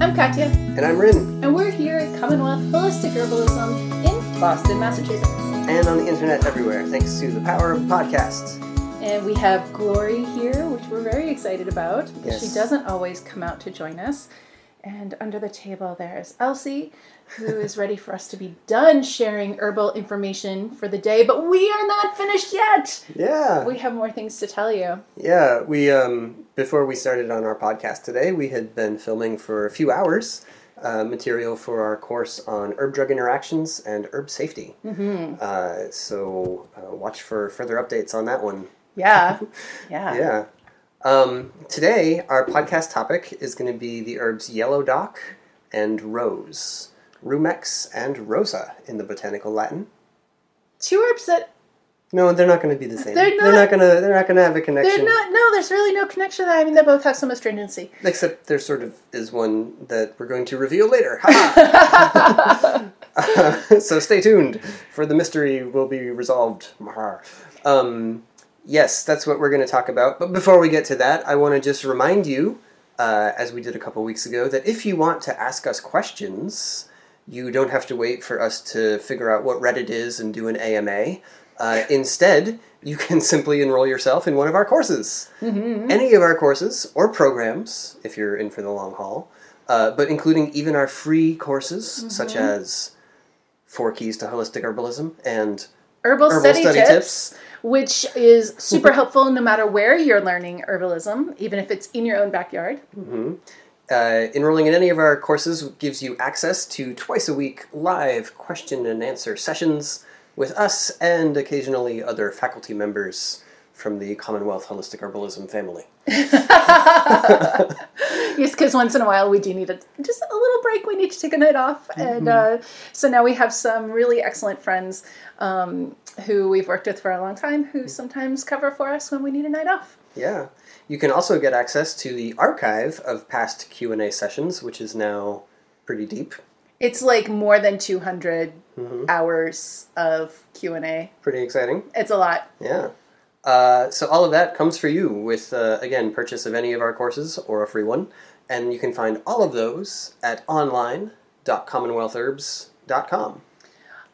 I'm Katja, And I'm Ryn. and we're here at Commonwealth Holistic Herbalism in Boston, Massachusetts. And on the internet everywhere, thanks to the power of podcasts. And we have Glory here, which we're very excited about because she doesn't always come out to join us. And under the table there is Elsie, who is ready for us to be done sharing herbal information for the day, but we are not finished yet. Yeah. We have more things to tell you. Yeah, we um before we started on our podcast today, we had been filming for a few hours uh, material for our course on herb drug interactions and herb safety. Mm-hmm. Uh, so uh, watch for further updates on that one. Yeah. Yeah. Yeah. Um, today, our podcast topic is going to be the herbs yellow dock and rose, rumex and rosa in the botanical Latin. Two herbs that No, they're not going to be the same. They're They're not- not going to. They're not going to have a connection. they're not, no, there's really no connection. I mean, they both have some astringency. Except there sort of is one that we're going to reveal later. Ha! so stay tuned for the mystery will be resolved. Um, yes, that's what we're going to talk about. But before we get to that, I want to just remind you, uh, as we did a couple weeks ago, that if you want to ask us questions, you don't have to wait for us to figure out what Reddit is and do an AMA. Uh, instead, you can simply enroll yourself in one of our courses. Any of our courses or programs, if you're in for the long haul, uh, but including even our free courses, such as Four Keys to Holistic Herbalism and Herbal, Herbal study, Study tips, Tips. Which is super helpful no matter where you're learning herbalism, even if it's in your own backyard. Uh, enrolling in any of our courses gives you access to twice a week live question and answer sessions with us and occasionally other faculty members from the Commonwealth Holistic Herbalism family. Yes, because once in a while we do need a, just a little break. We need to take a night off, and uh, so now we have some really excellent friends um, who we've worked with for a long time who sometimes cover for us when we need a night off. Yeah. You can also get access to the archive of past Q&A sessions, which is now pretty deep. It's like more than 200 hours of Q and A. Pretty exciting. It's a lot. Yeah. Uh, so all of that comes for you with, uh, again, purchase of any of our courses or a free one. And you can find all of those at online.commonwealthherbs.com.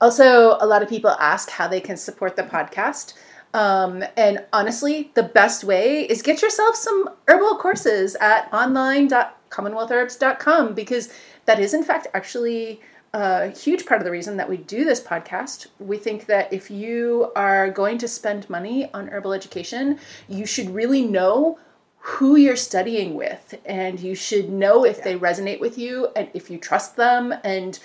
Also, a lot of people ask how they can support the podcast. Um, and honestly, the best way is get yourself some herbal courses at online.commonwealthherbs.com because that is, in fact, actually a huge part of the reason that we do this podcast. We think that if you are going to spend money on herbal education, you should really know who you're studying with and you should know if they resonate with you and if you trust them and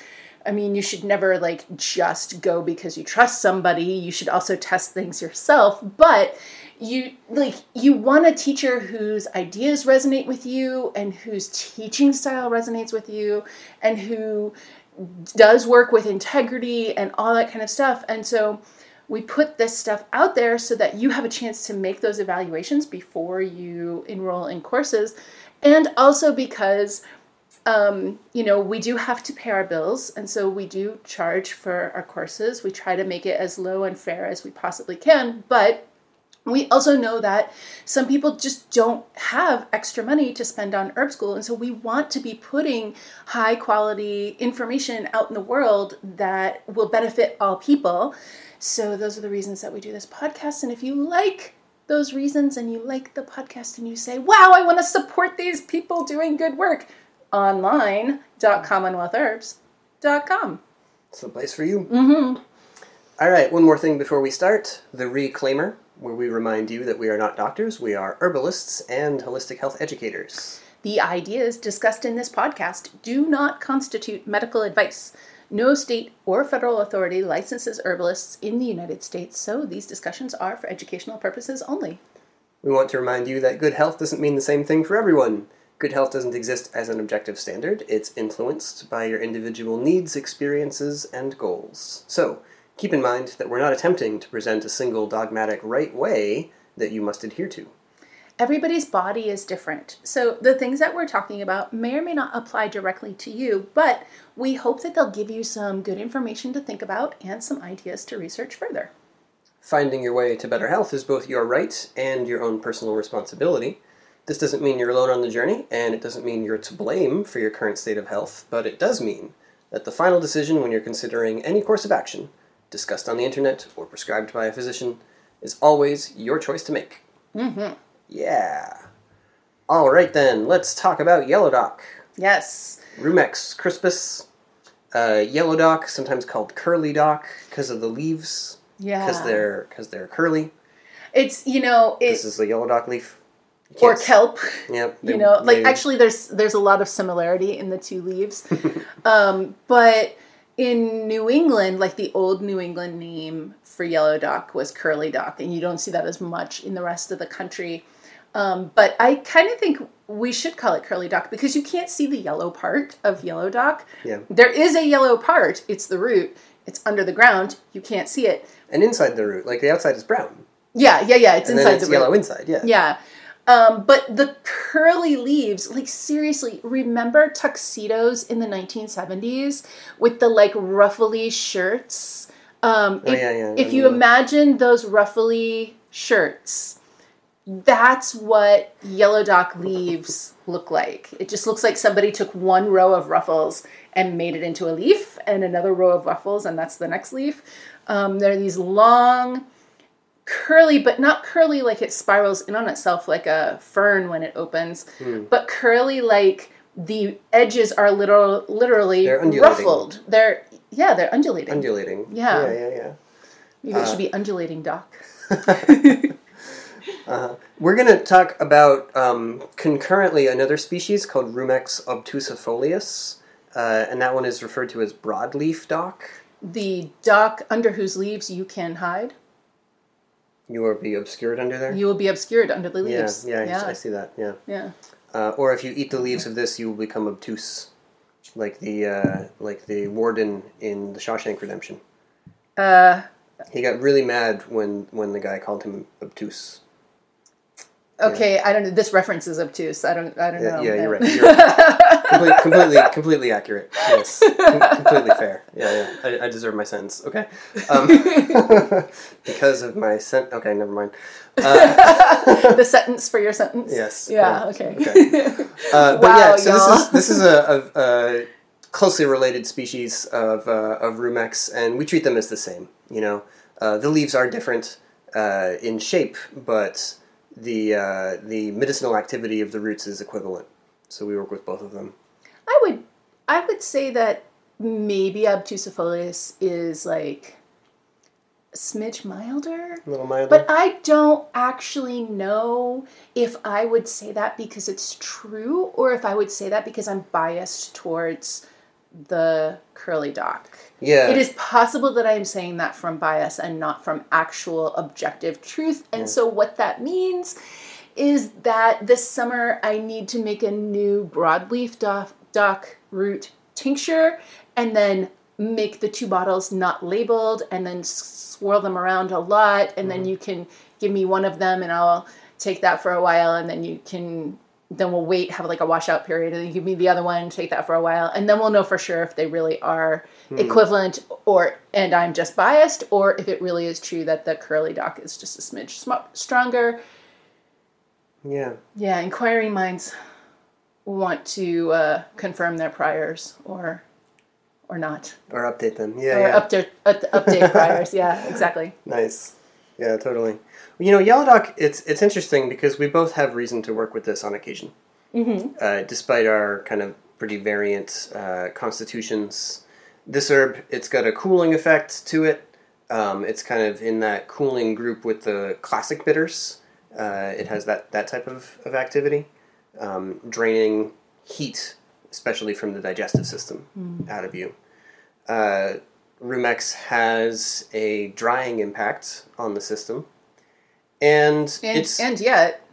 I mean, you should never like just go because you trust somebody. You should also test things yourself. But you like you want a teacher whose ideas resonate with you and whose teaching style resonates with you and who does work with integrity and all that kind of stuff. And so we put this stuff out there so that you have a chance to make those evaluations before you enroll in courses. And also because um, you know, we do have to pay our bills, and so we do charge for our courses. We try to make it as low and fair as we possibly can, but we also know that some people just don't have extra money to spend on herb school, and so we want to be putting high quality information out in the world that will benefit all people. So, those are the reasons that we do this podcast. And if you like those reasons and you like the podcast and you say, wow, I want to support these people doing good work, online.commonwealthherbs.com. It's the place for you. Mm-hmm. All right, one more thing before we start the reclaimer, where we remind you that we are not doctors, we are herbalists and holistic health educators. The ideas discussed in this podcast do not constitute medical advice. No state or federal authority licenses herbalists in the United States, so these discussions are for educational purposes only. We want to remind you that good health doesn't mean the same thing for everyone. Good health doesn't exist as an objective standard, it's influenced by your individual needs, experiences, and goals. So, keep in mind that we're not attempting to present a single dogmatic right way that you must adhere to. Everybody's body is different, so the things that we're talking about may or may not apply directly to you, but we hope that they'll give you some good information to think about and some ideas to research further. Finding your way to better health is both your right and your own personal responsibility. This doesn't mean you're alone on the journey, and it doesn't mean you're to blame for your current state of health, but it does mean that the final decision when you're considering any course of action, discussed on the internet or prescribed by a physician, is always your choice to make. Mm-hmm. Yeah. All right then, let's talk about Yellow Dock. Yes. Rumex crispus, uh, Yellow Dock, sometimes called Curly Dock because of the leaves, Yeah. because they're because they're curly. It's you know it This is the Yellow Dock leaf. Or kelp. Yep. you know like they- actually there's there's a lot of similarity in the two leaves um, but in new england like the old new england name for yellow dock was curly dock and you don't see that as much in the rest of the country um, but i kind of think we should call it curly dock because you can't see the yellow part of yellow dock Yeah. there is a yellow part it's the root it's under the ground you can't see it and inside the root, like the outside is brown, yeah yeah yeah it's and inside it's the root yellow inside. Yeah. yeah. Um, but the curly leaves, like seriously, remember tuxedos in the 1970s with the like ruffly shirts? Um, Oh, if, yeah, yeah, if you imagine those ruffly shirts, that's what yellow dock leaves look like. It just looks like somebody took one row of ruffles and made it into a leaf, and another row of ruffles, and that's the next leaf. Um, they're these long, curly, but not curly like it spirals in on itself like a fern when it opens, Hmm. but curly like the edges are little literally They're ruffled. They're yeah, they're undulating. Undulating. Yeah. Yeah, yeah, yeah. Maybe it Uh, should be undulating dock. Uh-huh. We're going to talk about um, concurrently another species called Rumex obtusifolius, uh, and that one is referred to as broadleaf dock. The dock under whose leaves you can hide. You will be obscured under there. You will be obscured under the leaves. yeah, I- yeah, I see that. Yeah. yeah. Uh, or if you eat the leaves of this, you will become obtuse, like the uh, like the warden in the Shawshank Redemption. Uh, He got really mad when when the guy called him obtuse. okay, I don't know. This reference is obtuse. I don't. I don't Yeah, know. yeah, you're right. You're right. Comple- completely, completely accurate. Yes, Com- completely fair. Yeah, yeah. I, I deserve my sentence. Okay. Um, because of my sent. Okay, never mind. Uh, the sentence for your sentence. yes. Yeah. uh, Okay. Uh, but Wow, yeah, so y'all. this is this is a, a, a closely related species of uh, of rumex, and we treat them as the same. You know, uh, the leaves are different uh, in shape, but the uh, the medicinal activity of the roots is equivalent. So we work with both of them. I would I would say that maybe obtusifolius is like a smidge milder. A little milder. But I don't actually know if I would say that because it's true or if I would say that because I'm biased towards the curly dock. yeah, It is possible that I am saying that from bias and not from actual objective truth. And so, what that means is that this summer I need to make a new broadleaf dock, dock root tincture and then make the two bottles not labeled and then swirl them around a lot. And then mm-hmm. you can give me one of them and I'll take that for a while and then you can then we'll wait have like a washout period and then give me the other one take that for a while and then we'll know for sure if they really are hmm. equivalent or and i'm just biased or if it really is true that the curly dock is just a smidge sm- stronger yeah. yeah inquiring minds want to uh, confirm their priors or or not Or update them. Yeah, or yeah. update up, update priors yeah exactly Nice. Yeah, totally. You know, Yellow Dock, it's it's interesting because we both have reason to work with this on occasion. Mm-hmm. Uh, despite our kind of pretty variant uh, constitutions, this herb, it's got a cooling effect to it. Um, it's kind of in that cooling group with the classic bitters. Uh, it has that, that type of, of activity, um, draining heat, especially from the digestive system, out of you. Uh, Rumex has a drying impact on the system, and, and it's and yet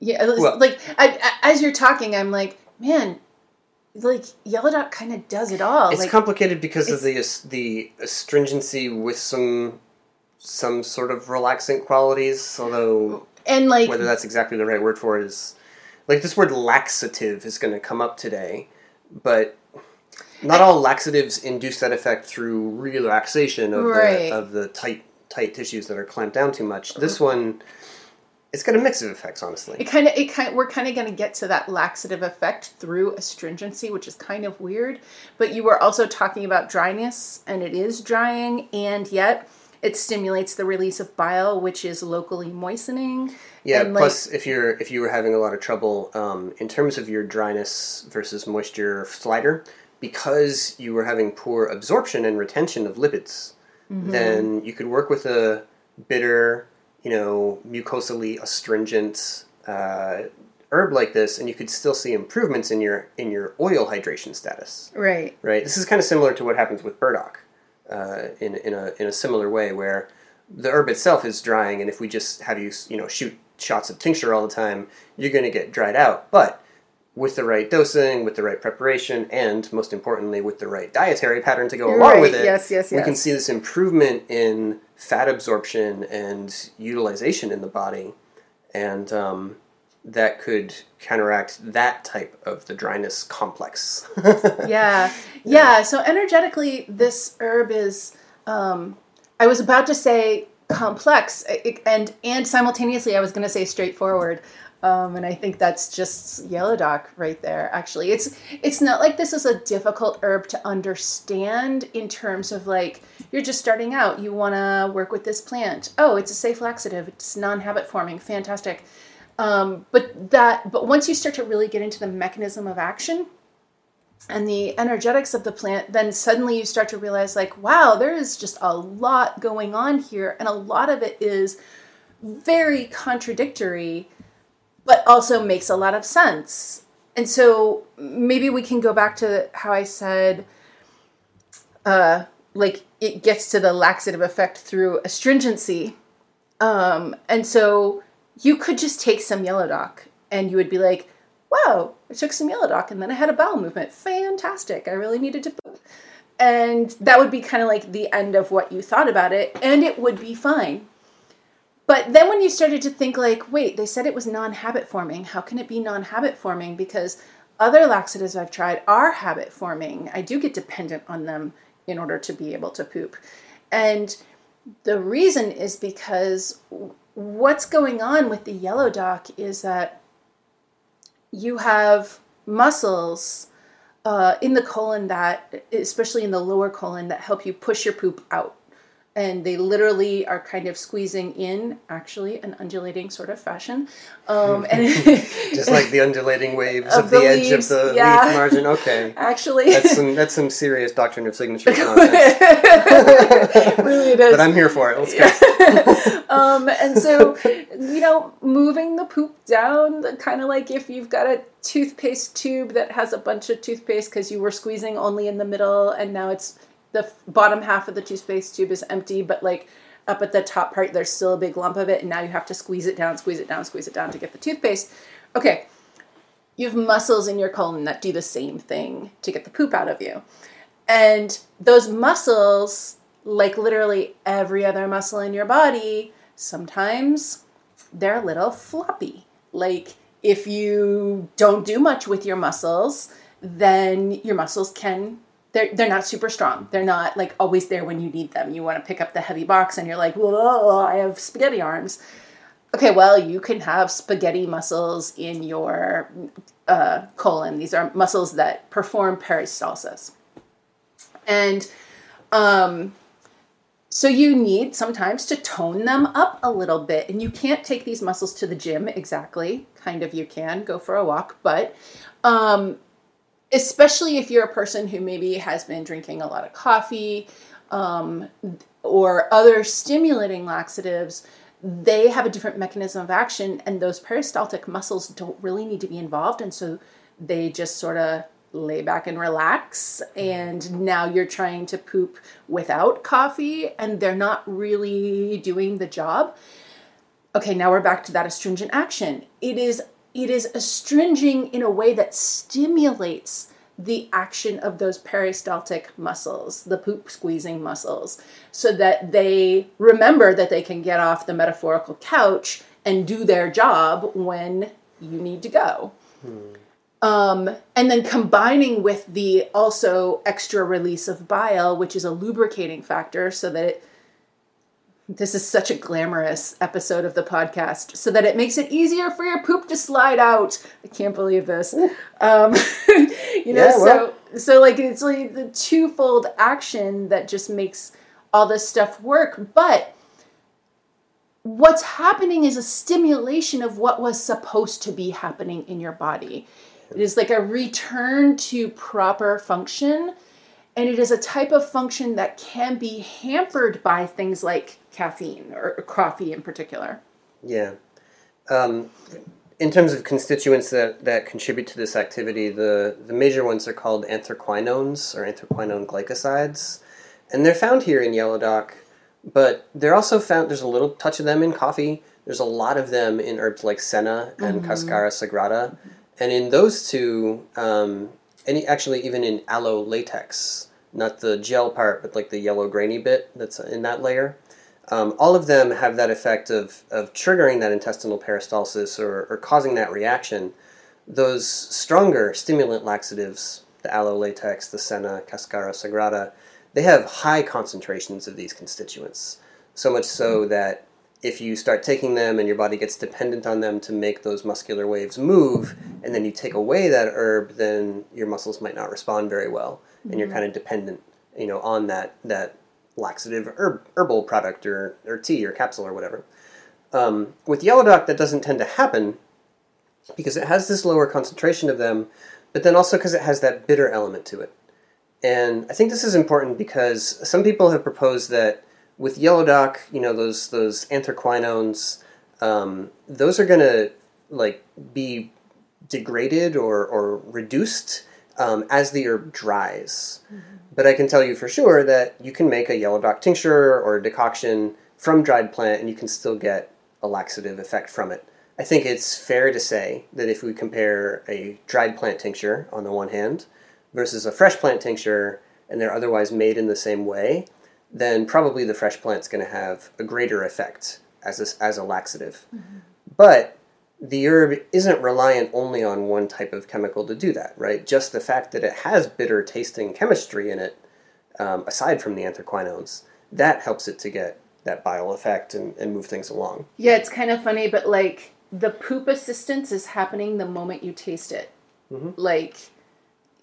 yeah Well- like I, I, as you're talking i'm like man like yellow dock kind of does it all it's like complicated because of the the astringency with some some sort of relaxant qualities. Although and like whether that's exactly the right word for it is like this word laxative is going to come up today, but not all laxatives induce that effect through relaxation of Right. the of the tight tight tissues that are clamped down too much. This one it's got a mix of effects, honestly. It kind of, it kind, we're kind of going to get to that laxative effect through astringency, which is kind of weird. But you were also talking about dryness, and it is drying, and yet it stimulates the release of bile, which is locally moistening. Yeah. Like- plus, if you're if you were having a lot of trouble um, in terms of your dryness versus moisture slider, because you were having poor absorption and retention of lipids, Mm-hmm. then you could work with a bitter, you know, mucosally astringent uh, herb like this, and you could still see improvements in your in your oil hydration status. Right. right? This is kind of similar to what happens with burdock uh, in, in, a, in a similar way, where the herb itself is drying, and if we just have you, you know, shoot shots of tincture all the time, you're going to get dried out. But with the right dosing, with the right preparation, and most importantly, with the right dietary pattern to go along Right, with it, yes, yes, yes. we can see this improvement in fat absorption and utilization in the body, and um, that could counteract that type of the dryness complex. yeah yeah so energetically this herb is um i was about to say complex and and simultaneously i was going to say straightforward um, and I think that's just yellow dock right there. Actually, it's it's not like this is a difficult herb to understand in terms of like you're just starting out. You want to work with this plant. Oh, it's a safe laxative. It's non-habit forming. Fantastic. Um, but that but once you start to really get into the mechanism of action, and the energetics of the plant, then suddenly you start to realize, like, wow, there is just a lot going on here, and a lot of it is very contradictory, but also makes a lot of sense. And so maybe we can go back to how I said, uh, like, it gets to the laxative effect through astringency. Um, and so you could just take some yellow dock and you would be like, wow, I took some yellow dock and then I had a bowel movement. Fantastic. I really needed to poop. And that would be kind of like the end of what you thought about it, and it would be fine. But then when you started to think, like, wait, they said it was non habit forming. How can it be non habit forming? Because other laxatives I've tried are habit forming. I do get dependent on them in order to be able to poop. And the reason is because what's going on with the yellow dock is that you have muscles uh, in the colon that, especially in the lower colon, that help you push your poop out. And they literally are kind of squeezing in, actually, an undulating sort of fashion. Um, and Just like the undulating waves Of of, the, the edge leaves, of the yeah. leaf margin. Okay. actually, That's some that's some serious doctrine of signature nonsense. really it is. But I'm here for it. Let's go. Um, and so, you know, moving the poop down, kind of like if you've got a toothpaste tube that has a bunch of toothpaste because you were squeezing only in the middle, and now it's the bottom half of the toothpaste tube is empty, but like up at the top part, there's still a big lump of it, and now you have to squeeze it down, squeeze it down, squeeze it down to get the toothpaste. Okay, you have muscles in your colon that do the same thing to get the poop out of you. And those muscles, like literally every other muscle in your body, sometimes they're a little floppy. Like if you don't do much with your muscles, then your muscles can they're they're not super strong. They're not like always there when you need them. You want to pick up the heavy box and you're like, "Whoa, I have spaghetti arms." Okay, well, you can have spaghetti muscles in your uh, colon. These are muscles that perform peristalsis. And um, so you need sometimes to tone them up a little bit. And you can't take these muscles to the gym exactly. Kind of you can go for a walk, but um, especially if you're a person who maybe has been drinking a lot of coffee um, or other stimulating laxatives, they have a different mechanism of action, and those peristaltic muscles don't really need to be involved, and so they just sort of lay back and relax. And now you're trying to poop without coffee, and they're not really doing the job. Okay, now we're back to that astringent action. It is it is astringing in a way that stimulates the action of those peristaltic muscles, the poop squeezing muscles, so that they remember that they can get off the metaphorical couch and do their job when you need to go. Hmm. Um, and then combining with the also extra release of bile, which is a lubricating factor, so that it this is such a glamorous episode of the podcast so that it makes it easier for your poop to slide out. I can't believe this. Um, you know, Yeah, well. so so like it's like the twofold action that just makes all this stuff work. But what's happening is a stimulation of what was supposed to be happening in your body. It is like a return to proper function. And it is a type of function that can be hampered by things like caffeine or coffee in particular. Yeah. Um, in terms of constituents that, that contribute to this activity, the, the major ones are called anthraquinones or anthraquinone glycosides. And they're found here in yellow dock, but they're also found, there's a little touch of them in coffee. There's a lot of them in herbs like senna and cascara sagrada. And in those two, um, and actually even in aloe latex, not the gel part, but like the yellow grainy bit that's in that layer. Um, all of them have that effect of, of triggering that intestinal peristalsis or, or causing that reaction. Those stronger stimulant laxatives, the aloe latex, the senna, cascara sagrada, they have high concentrations of these constituents. So much so that if you start taking them and your body gets dependent on them to make those muscular waves move, and then you take away that herb, then your muscles might not respond very well, and you're kind of dependent, you know, on that that laxative herb, herbal product or, or tea or capsule or whatever. Um, with yellow dock, that doesn't tend to happen because it has this lower concentration of them, but then also because it has that bitter element to it. And I think this is important because some people have proposed that with yellow dock, you know, those those anthraquinones, um, those are going to like be degraded or, or reduced um, as the herb dries. But I can tell you for sure that you can make a yellow dock tincture or a decoction from dried plant and you can still get a laxative effect from it. I think it's fair to say that if we compare a dried plant tincture on the one hand versus a fresh plant tincture and they're otherwise made in the same way, then probably the fresh plant's going to have a greater effect as a, as a laxative. But the herb isn't reliant only on one type of chemical to do that, right? Just the fact that it has bitter tasting chemistry in it, um, aside from the anthraquinones, that helps it to get that bile effect and, and move things along. Yeah, it's kind of funny, but like the poop assistance is happening the moment you taste it. Like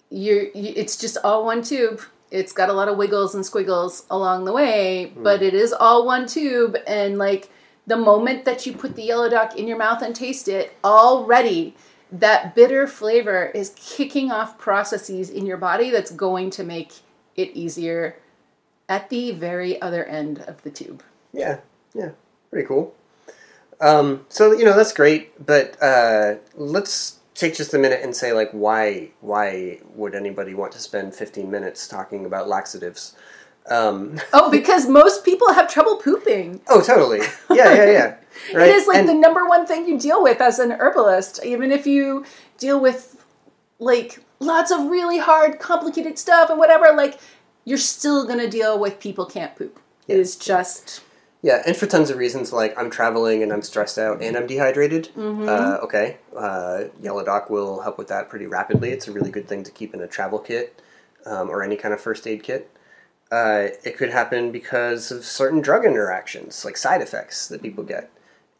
you're, you, it's just all one tube. It's got a lot of wiggles and squiggles along the way, but it is all one tube. And like the moment that you put the yellow dock in your mouth and taste it, already that bitter flavor is kicking off processes in your body that's going to make it easier at the very other end of the tube. Yeah, yeah, pretty cool. Um, so you know that's great, but uh, let's take just a minute and say like why why would anybody want to spend 15 minutes talking about laxatives? Um, Oh, because most people have trouble pooping. oh, totally. Yeah, yeah, yeah. Right. It is like And- the number one thing you deal with as an herbalist. Even if you deal with like lots of really hard, complicated stuff and whatever, like you're still gonna deal with people can't poop. It is just Yeah, and for tons of reasons, like I'm traveling and I'm stressed out and I'm dehydrated. Uh, okay, uh, Yellow Dock will help with that pretty rapidly. It's a really good thing to keep in a travel kit um, or any kind of first aid kit. Uh, it could happen because of certain drug interactions, like side effects that people get.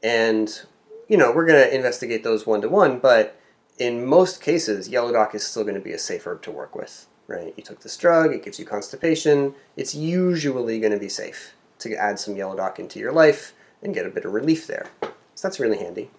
And, you know, we're going to investigate those one to one, but in most cases, Yellow Dock is still going to be a safe herb to work with, right? You took this drug, it gives you constipation. It's usually going to be safe to add some Yellow Dock into your life and get a bit of relief there. So that's really handy.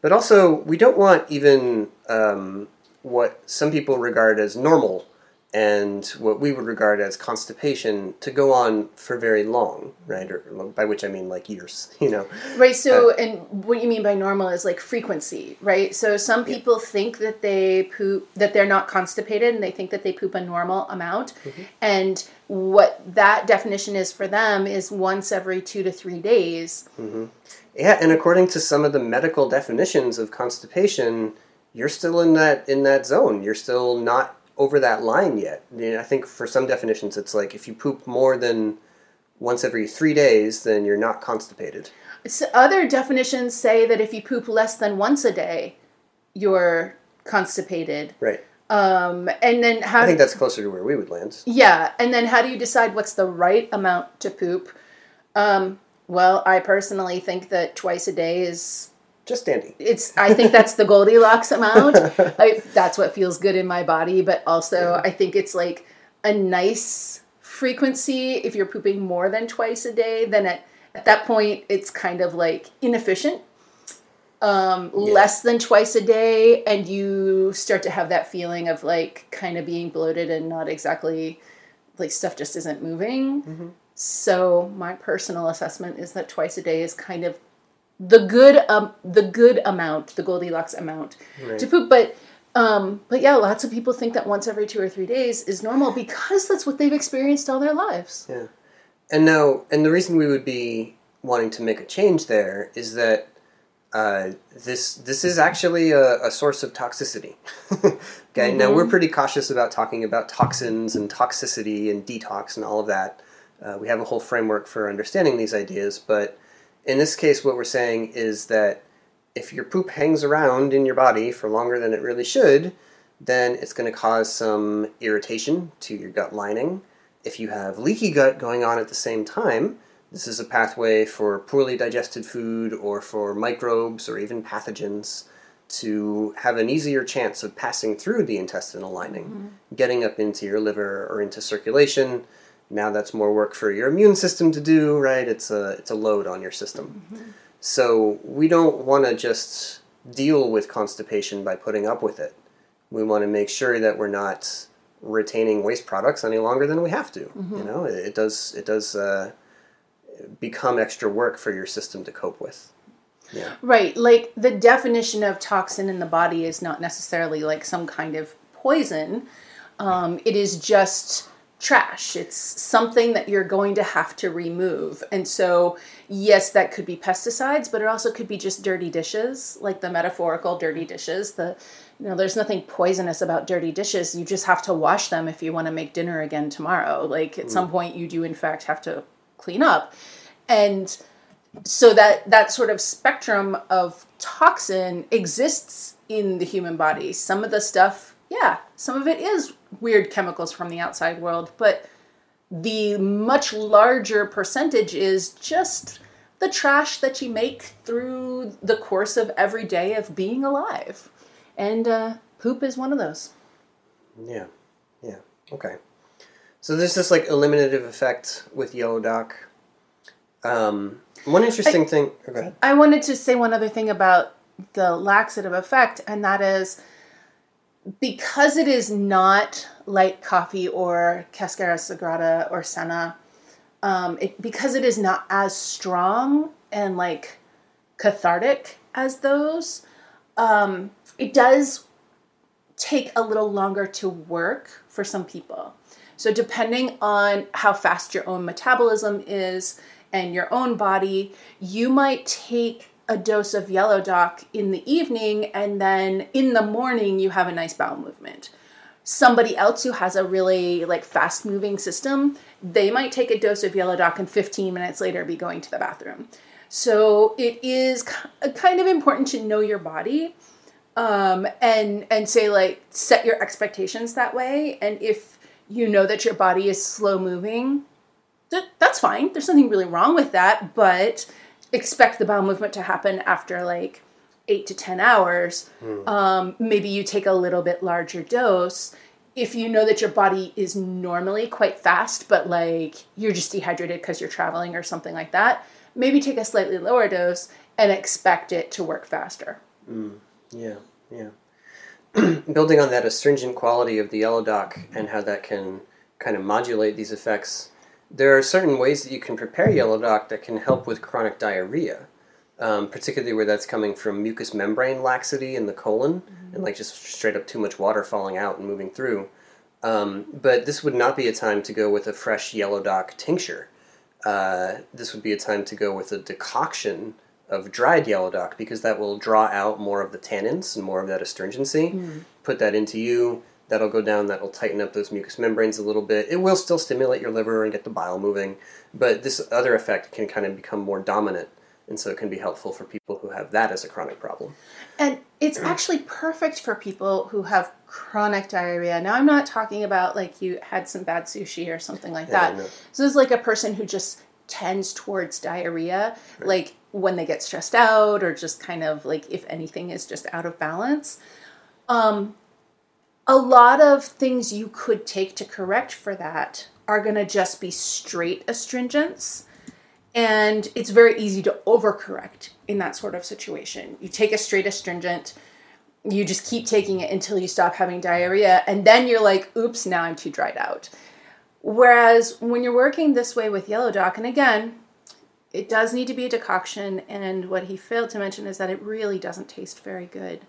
But also, we don't want even um, what some people regard as normal and what we would regard as constipation to go on for very long, right? Or by which I mean like years, you know. Right. So, and what you mean by normal is like frequency, right? So, some people think that they poop, that they're not constipated and they think that they poop a normal amount. And what that definition is for them is once every two to three days. Mm-hmm. Yeah, and according to some of the medical definitions of constipation, you're still in that in that zone. You're still not over that line yet. You know, I think for some definitions, it's like if you poop more than once every three days, then you're not constipated. So other definitions say that if you poop less than once a day, you're constipated. Right. Um, and then how? I think that's closer to where we would land. Yeah, and then how do you decide what's the right amount to poop? Um, Well, I personally think that twice a day is Just dandy. it's I think that's the Goldilocks amount. I, that's what feels good in my body, but also I think it's like a nice frequency if you're pooping more than twice a day, then at, at that point it's kind of like inefficient. Um, less than twice a day and you start to have that feeling of like kind of being bloated and not exactly like stuff just isn't moving. So my personal assessment is that twice a day is kind of the good um the good amount, the Goldilocks amount Right. to poop. But um but yeah, lots of people think that once every two or three days is normal because that's what they've experienced all their lives. Yeah. And now, and the reason we would be wanting to make a change there is that uh, this this is actually a, a source of toxicity. okay, now we're pretty cautious about talking about toxins and toxicity and detox and all of that. Uh, we have a whole framework for understanding these ideas, but in this case, what we're saying is that if your poop hangs around in your body for longer than it really should, then it's going to cause some irritation to your gut lining. If you have leaky gut going on at the same time, this is a pathway for poorly digested food or for microbes or even pathogens to have an easier chance of passing through the intestinal lining, mm-hmm. getting up into your liver or into circulation. Now that's more work for your immune system to do, right? It's a it's a load on your system. Mm-hmm. So we don't want to just deal with constipation by putting up with it. We want to make sure that we're not retaining waste products any longer than we have to. Mm-hmm. You know, it, it does it does uh, become extra work for your system to cope with. Yeah. Right. Like the definition of toxin in the body is not necessarily like some kind of poison. Um, it is just trash. It's something that you're going to have to remove. And so, yes, that could be pesticides, but it also could be just dirty dishes, like the metaphorical dirty dishes. The you know, there's nothing poisonous about dirty dishes. You just have to wash them if you want to make dinner again tomorrow. Like at some point you do in fact have to clean up. And so that that sort of spectrum of toxin exists in the human body some of the stuff yeah some of it is weird chemicals from the outside world but the much larger percentage is just the trash that you make through the course of every day of being alive and uh, poop is one of those Yeah. Yeah. Okay. So there's this like eliminative effect with yellow dock. Um, one interesting thing. oh, go ahead. I wanted to say one other thing about the laxative effect, and that is because it is not like coffee or Cascara Sagrada or Senna, um, it, because it is not as strong and like cathartic as those, um, it does take a little longer to work for some people. So, depending on how fast your own metabolism is and your own body, you might take a dose of yellow dock in the evening and then in the morning you have a nice bowel movement. Somebody else who has a really like fast moving system, they might take a dose of yellow dock and 15 minutes later be going to the bathroom. So it is kind of important to know your body um, and and say like set your expectations that way. And if you know that your body is slow moving, that, that's fine. There's nothing really wrong with that, but expect the bowel movement to happen after like eight to 10 hours. Um, maybe you take a little bit larger dose. If you know that your body is normally quite fast, but like you're just dehydrated because you're traveling or something like that, maybe take a slightly lower dose and expect it to work faster. Yeah, yeah. Building on that astringent quality of the yellow dock and how that can kind of modulate these effects, there are certain ways that you can prepare yellow dock that can help with chronic diarrhea, um, particularly where that's coming from mucous membrane laxity in the colon and like just straight up too much water falling out and moving through. Um, but this would not be a time to go with a fresh yellow dock tincture. Uh, this would be a time to go with a decoction of dried yellow dock because that will draw out more of the tannins and more of that astringency. Hmm. Put that into you. That'll go down. That'll tighten up those mucous membranes a little bit. It will still stimulate your liver and get the bile moving, but this other effect can kind of become more dominant, and so it can be helpful for people who have that as a chronic problem. And it's actually perfect for people who have chronic diarrhea. Now, I'm not talking about like you had some bad sushi or something like Yeah, that. So, this is like a person who just tends towards diarrhea, like when they get stressed out or just kind of like if anything is just out of balance. Um, a lot of things you could take to correct for that are going to just be straight astringents. And it's very easy to overcorrect in that sort of situation. You take a straight astringent, you just keep taking it until you stop having diarrhea, and then you're like, oops, now I'm too dried out. Whereas when you're working this way with Yellow Dock, and again, it does need to be a decoction, and what he failed to mention is that it really doesn't taste very good.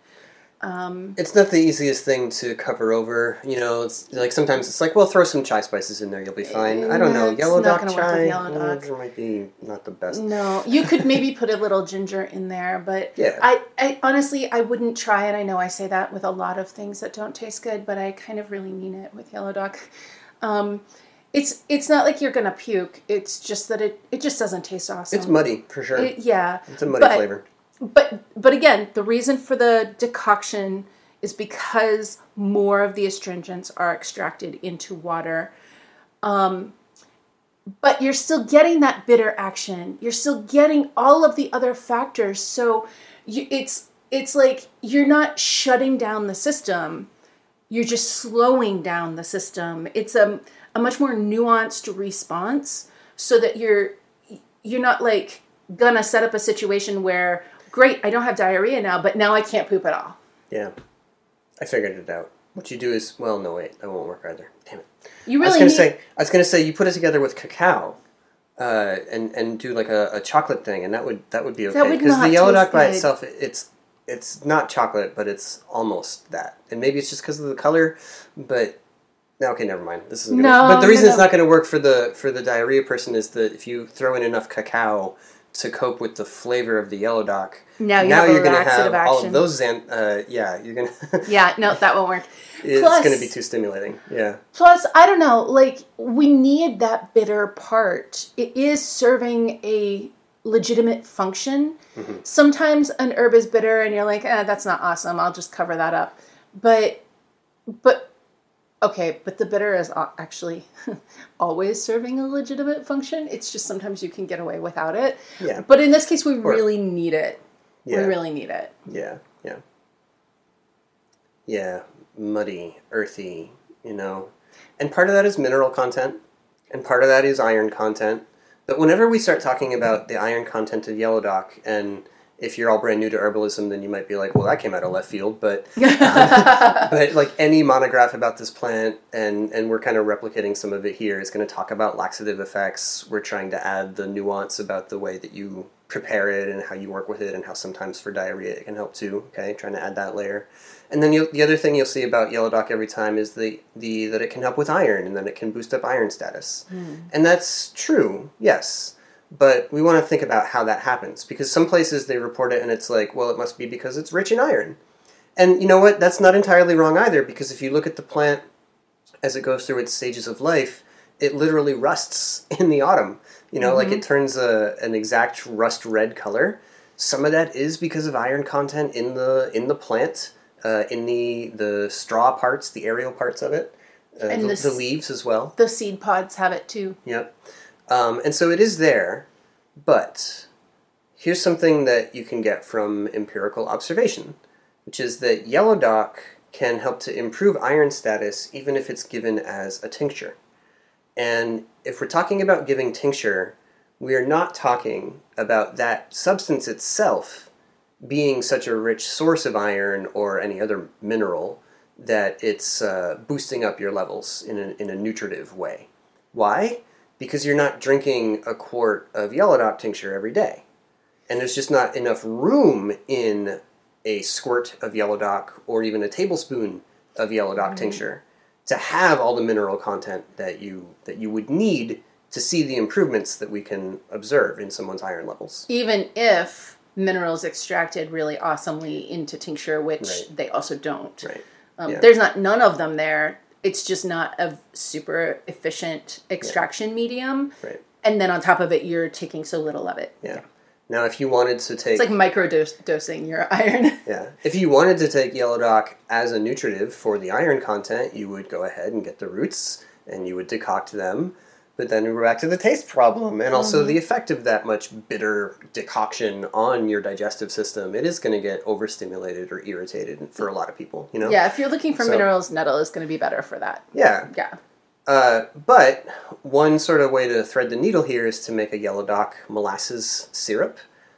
It's not the easiest thing to cover over. You know, it's like sometimes it's like, well, throw some chai spices in there, you'll be fine. I don't know, yellow dock gonna work with chai yellow dock. it might be not the best. No, you could maybe put a little ginger in there, but Yeah. I, I honestly I wouldn't try it. I know I say that with a lot of things that don't taste good, but I kind of really mean it with yellow dock. Um, it's it's not like you're gonna puke. It's just that it it just doesn't taste awesome. It's muddy for sure. It- yeah, it's a muddy but- flavor. but but again, the reason for the decoction is because more of the astringents are extracted into water. Um, but you're still getting that bitter action. You're still getting all of the other factors. So you, it's it's like you're not shutting down the system. You're just slowing down the system. It's a a much more nuanced response so that you're you're not like gonna set up a situation where great, I don't have diarrhea now, but now I can't poop at all. Yeah, I figured it out. What you do is, well, no, wait, that won't work either. Damn it. You really I was gonna need, say, I was gonna say, you put it together with cacao, uh, and and do like a, a chocolate thing, and that would that would be okay. Because the yellow dock by good. itself, it- it's it's not chocolate, but it's almost that, and maybe it's just because of the color, but. No, Okay, never mind. This is gonna, No, but the no, reason it's no. not going to work for the for the diarrhea person is that if you throw in enough cacao to cope with the flavor of the yellow dock, Now you now you're gonna laxative have all of those. Xan- uh, yeah, you're gonna. yeah, no, that won't work. it's going to be too stimulating. Yeah. Plus, I don't know, like we need that bitter part. It is serving a legitimate function. Mm-hmm. Sometimes an herb is bitter and you're like, eh, that's not awesome. I'll just cover that up. But but okay, but the bitter is uh, actually always serving a legitimate function. It's just sometimes you can get away without it. Yeah. But in this case we really need it. Yeah. We really need it. Yeah, yeah. Yeah, muddy, earthy, you know. And part of that is mineral content, and part of that is iron content. But whenever we start talking about the iron content of yellow dock, and if you're all brand new to herbalism, then you might be like, well, that came out of left field. But um, but like any monograph about this plant, and and we're kind of replicating some of it here, is going to talk about laxative effects. We're trying to add the nuance about the way that you prepare it and how you work with it, and how sometimes for diarrhea it can help too. Okay, trying to add that layer. And then you'll, the other thing you'll see about yellow dock every time is the the that it can help with iron, and then it can boost up iron status. Hmm. And that's true, yes. But we want to think about how that happens because some places they report it and it's like, well, it must be because it's rich in iron. And you know what? That's not entirely wrong either because if you look at the plant as it goes through its stages of life, it literally rusts in the autumn. You know, like it turns a, an exact rust red color. Some of that is because of iron content in the in the plant, uh, in the the straw parts, the aerial parts of it, uh, And the, this- the leaves as well. the seed pods have it too. Yep. Um, and so it is there, but here's something that you can get from empirical observation, which is that yellow dock can help to improve iron status even if it's given as a tincture. And if we're talking about giving tincture, we are not talking about that substance itself being such a rich source of iron or any other mineral that it's uh, boosting up your levels in a, in a nutritive way. Why? Because you're not drinking a quart of yellow dock tincture every day. And there's just not enough room in a squirt of yellow dock or even a tablespoon of yellow dock tincture to have all the mineral content that you that you would need to see the improvements that we can observe in someone's iron levels. even if minerals extracted really awesomely into tincture, which Right. they also don't. Right. Um, Yeah. There's not none of them there. It's just not a super efficient extraction medium. Right. And then on top of it, you're taking so little of it. Yeah. Now, if you wanted to take It's like micro dosing your iron. Yeah. If you wanted to take yellow dock as a nutritive for the iron content, you would go ahead and get the roots and you would decoct them. But then we're back to the taste problem and also the effect of that much bitter decoction on your digestive system. It is going to get overstimulated or irritated for a lot of people, you know? Yeah, if you're looking for So- minerals, nettle is going to be better for that. Yeah. Yeah. Uh, but one sort of way to thread the needle here is to make a yellow dock molasses syrup,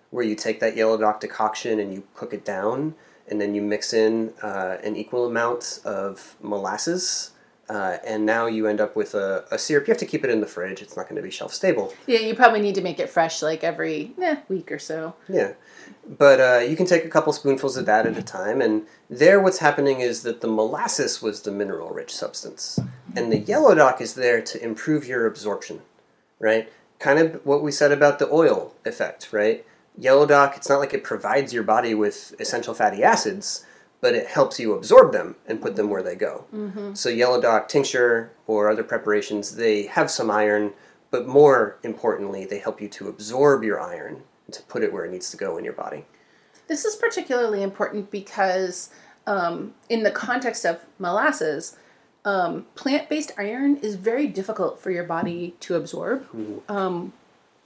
where you take that yellow dock decoction and you cook it down, and then you mix in uh, an equal amount of molasses, uh, and now you end up with a, a syrup. You have to keep it in the fridge; it's not going to be shelf stable. Yeah, you probably need to make it fresh like every eh, week or so. Yeah. But uh, you can take a couple spoonfuls of that at a time, and there what's happening is that the molasses was the mineral rich substance, and the yellow dock is there to improve your absorption, right? Kind of what we said about the oil effect, right? Yellow dock, it's not like it provides your body with essential fatty acids, but it helps you absorb them and put them where they go. So, yellow dock tincture or other preparations, they have some iron, but more importantly, they help you to absorb your iron and to put it where it needs to go in your body. This is particularly important because, um, in the context of molasses, um, plant based iron is very difficult for your body to absorb. Um,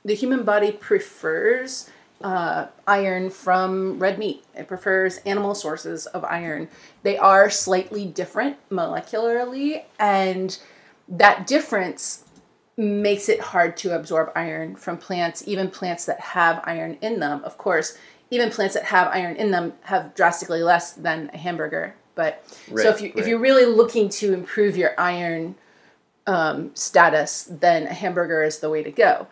the human body prefers uh, iron from red meat, it prefers animal sources of iron. They are slightly different molecularly, and that difference makes it hard to absorb iron from plants, even plants that have iron in them. Of course, even plants that have iron in them have drastically less than a hamburger. But Right, so if you if you're really looking to improve your iron um, status, then a hamburger is the way to go.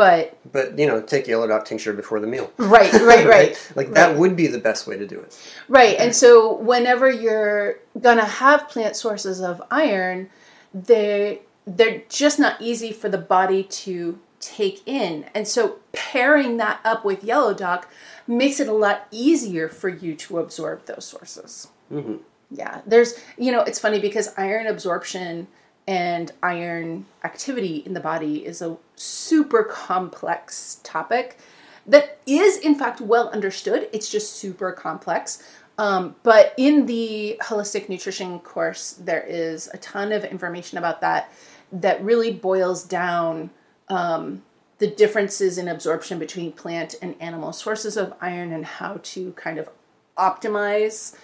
But But, you know, take yellow dock tincture before the meal. right, right, right. Like, that would be the best way to do it. Right. And so whenever you're gonna have plant sources of iron, they they're just not easy for the body to take in. And so pairing that up with yellow dock makes it a lot easier for you to absorb those sources. hmm Yeah. There's you know, it's funny because iron absorption and iron activity in the body is a super complex topic that is in fact well understood. It's just super complex. Um, but in the holistic nutrition course there is a ton of information about that that really boils down um, the differences in absorption between plant and animal sources of iron and how to kind of optimize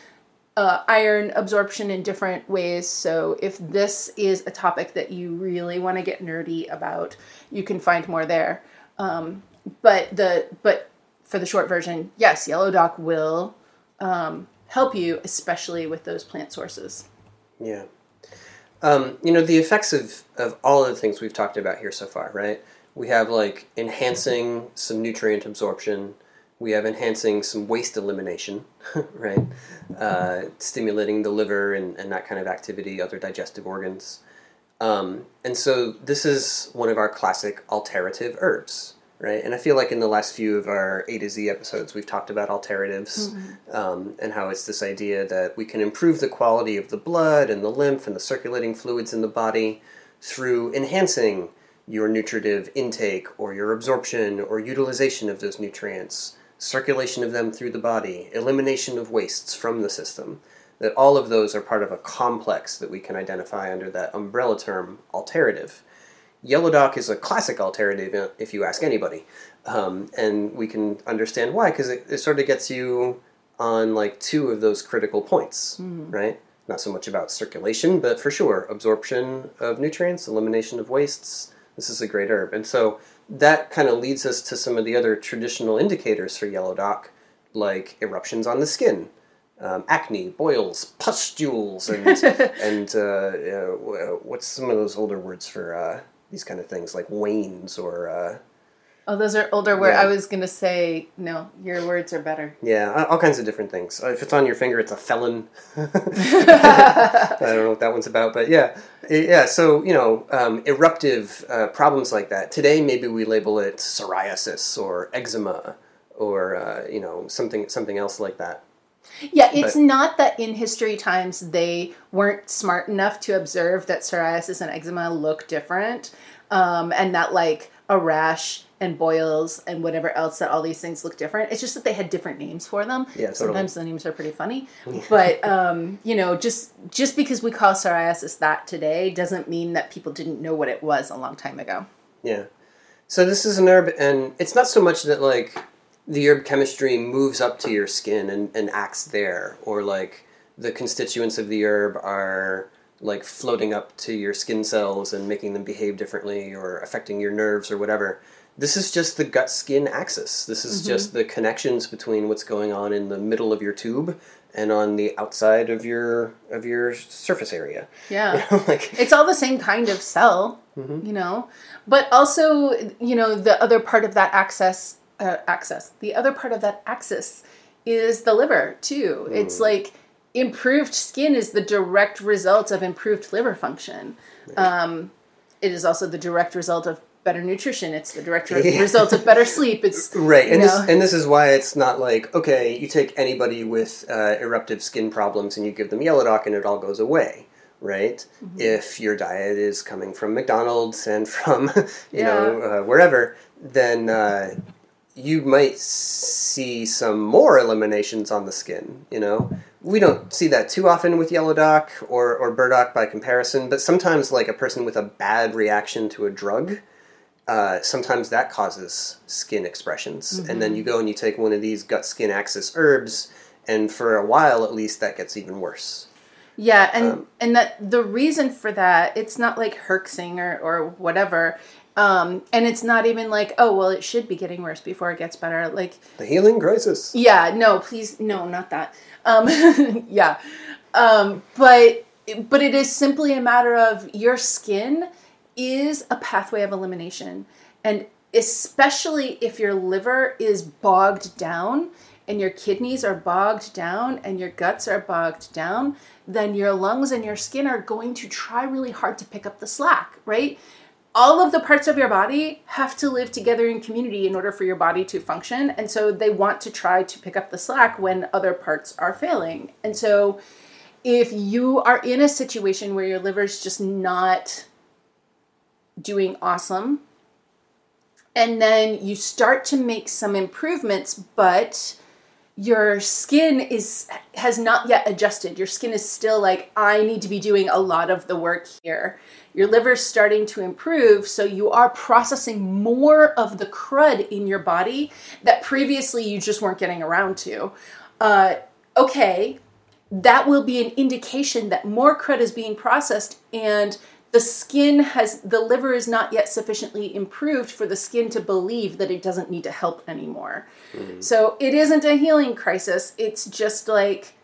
uh, iron absorption in different ways. So, if this is a topic that you really want to get nerdy about, you can find more there. Um, but the but for the short version, yes, Yellow Dock will um, help you, especially with those plant sources. Yeah. Um, you know, the effects of, of all of the things we've talked about here so far, right? We have like enhancing some nutrient absorption. We have enhancing some waste elimination, right? Uh, stimulating the liver and, and that kind of activity, other digestive organs. Um, and so this is one of our classic alterative herbs, right? And I feel like in the last few of our A to Z episodes, we've talked about alteratives um, and how it's this idea that we can improve the quality of the blood and the lymph and the circulating fluids in the body through enhancing your nutritive intake or your absorption or utilization of those nutrients, circulation of them through the body, elimination of wastes from the system. That all of those are part of a complex that we can identify under that umbrella term alterative. Yellow Dock is a classic alterative if you ask anybody. Um, and we can understand why, because it, it sort of gets you on like two of those critical points, right? Not so much about circulation, but for sure, absorption of nutrients, elimination of wastes. This is a great herb. And so that kind of leads us to some of the other traditional indicators for yellow dock, like eruptions on the skin, um, acne, boils, pustules, and and uh, uh, wh- what's some of those older words for uh, these kind of things, like wanes or uh, Oh, those are older. Where Yeah. I was gonna say no, your words are better. yeah, all kinds of different things. Uh, If it's on your finger, it's a felon. I don't know what that one's about, but yeah, yeah. So you know, um, eruptive uh, problems like that. Today, maybe we label it psoriasis or eczema or uh, you know something something else like that. Yeah, it's But- not that in history times they weren't smart enough to observe that psoriasis and eczema look different, um, and that like a rash and boils and whatever else that all these things look different. It's just that they had different names for them. Yeah, totally. Sometimes the names are pretty funny, but um, you know, just just because we call psoriasis that today doesn't mean that people didn't know what it was a long time ago. Yeah. So this is an herb, and it's not so much that like the herb chemistry moves up to your skin and, and acts there, or like the constituents of the herb are like floating up to your skin cells and making them behave differently or affecting your nerves or whatever. This is just the gut skin axis. This is just the connections between what's going on in the middle of your tube and on the outside of your of your surface area. Yeah. like it's all the same kind of cell, you know. But also, you know, the other part of that access, uh, access, the other part of that axis is the liver too. It's like improved skin is the direct result of improved liver function. Um, it is also the direct result of better nutrition. It's the direct Yeah. result of better sleep. It's Right, and this and this is why it's not like okay, you take anybody with uh, eruptive skin problems and you give them yellow dock and it all goes away, right? Mm-hmm. If your diet is coming from McDonald's and from you know uh, wherever, then uh, you might see some more eliminations on the skin. You know, we don't see that too often with yellow dock or or burdock by comparison, but sometimes like a person with a bad reaction to a drug uh, sometimes that causes skin expressions. And then you go and you take one of these gut skin axis herbs, and for a while at least, that gets even worse. Yeah, and Um, and that the reason for that, it's not like herxing or or whatever. Um, and it's not even like, oh well, it should be getting worse before it gets better. Like, The healing crisis. yeah, no, please, no, not that. Um, yeah, um, but but it is simply a matter of your skin is a pathway of elimination, and especially if your liver is bogged down and your kidneys are bogged down and your guts are bogged down, then your lungs and your skin are going to try really hard to pick up the slack, right? all of the parts of your body have to live together in community in order for your body to function. And so they want to try to pick up the slack when other parts are failing. And so if you are in a situation where your liver's just not doing awesome, and then you start to make some improvements, but your skin is has not yet adjusted. Your skin is still like I need to be doing a lot of the work here. Your liver's starting to improve, so you are processing more of the crud in your body that previously you just weren't getting around to. Uh, okay, that will be an indication that more crud is being processed and the skin has the liver is not yet sufficiently improved for the skin to believe that it doesn't need to help anymore. Mm-hmm. So it isn't a healing crisis. It's just like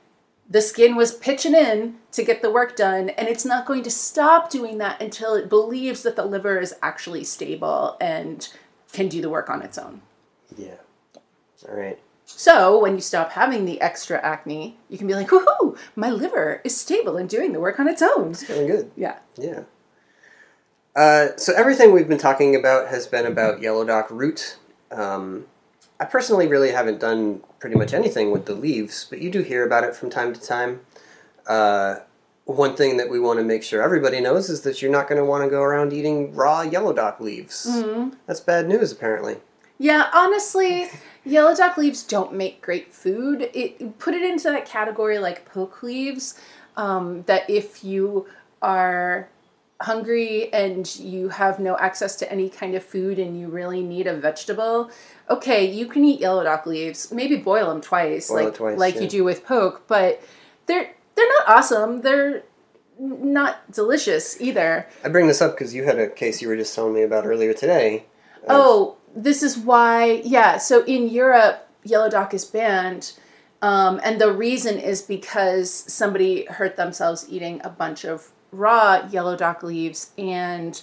the skin was pitching in to get the work done, and it's not going to stop doing that until it believes that the liver is actually stable and can do the work on its own. Yeah. All right. So when you stop having the extra acne, you can be like, woohoo, my liver is stable and doing the work on its own. Feeling good. Yeah. Yeah. Uh, so everything we've been talking about has been about yellow dock root. Um, I personally really haven't done pretty much anything with the leaves, but you do hear about it from time to time. Uh, one thing that we want to make sure everybody knows is that you're not going to want to go around eating raw yellow dock leaves. That's bad news, apparently. Yeah, honestly, yellow dock leaves don't make great food. It put it into that category like poke leaves. Um, that if you are hungry and you have no access to any kind of food and you really need a vegetable, okay, you can eat yellow dock leaves. Maybe boil them twice, Boil like twice, like yeah. you do with poke. But they're they're not awesome. They're not delicious either. I bring this up because you had a case you were just telling me about earlier today. Oh, this is why. Yeah. So in Europe, yellow dock is banned, um, and the reason is because somebody hurt themselves eating a bunch of raw yellow dock leaves, and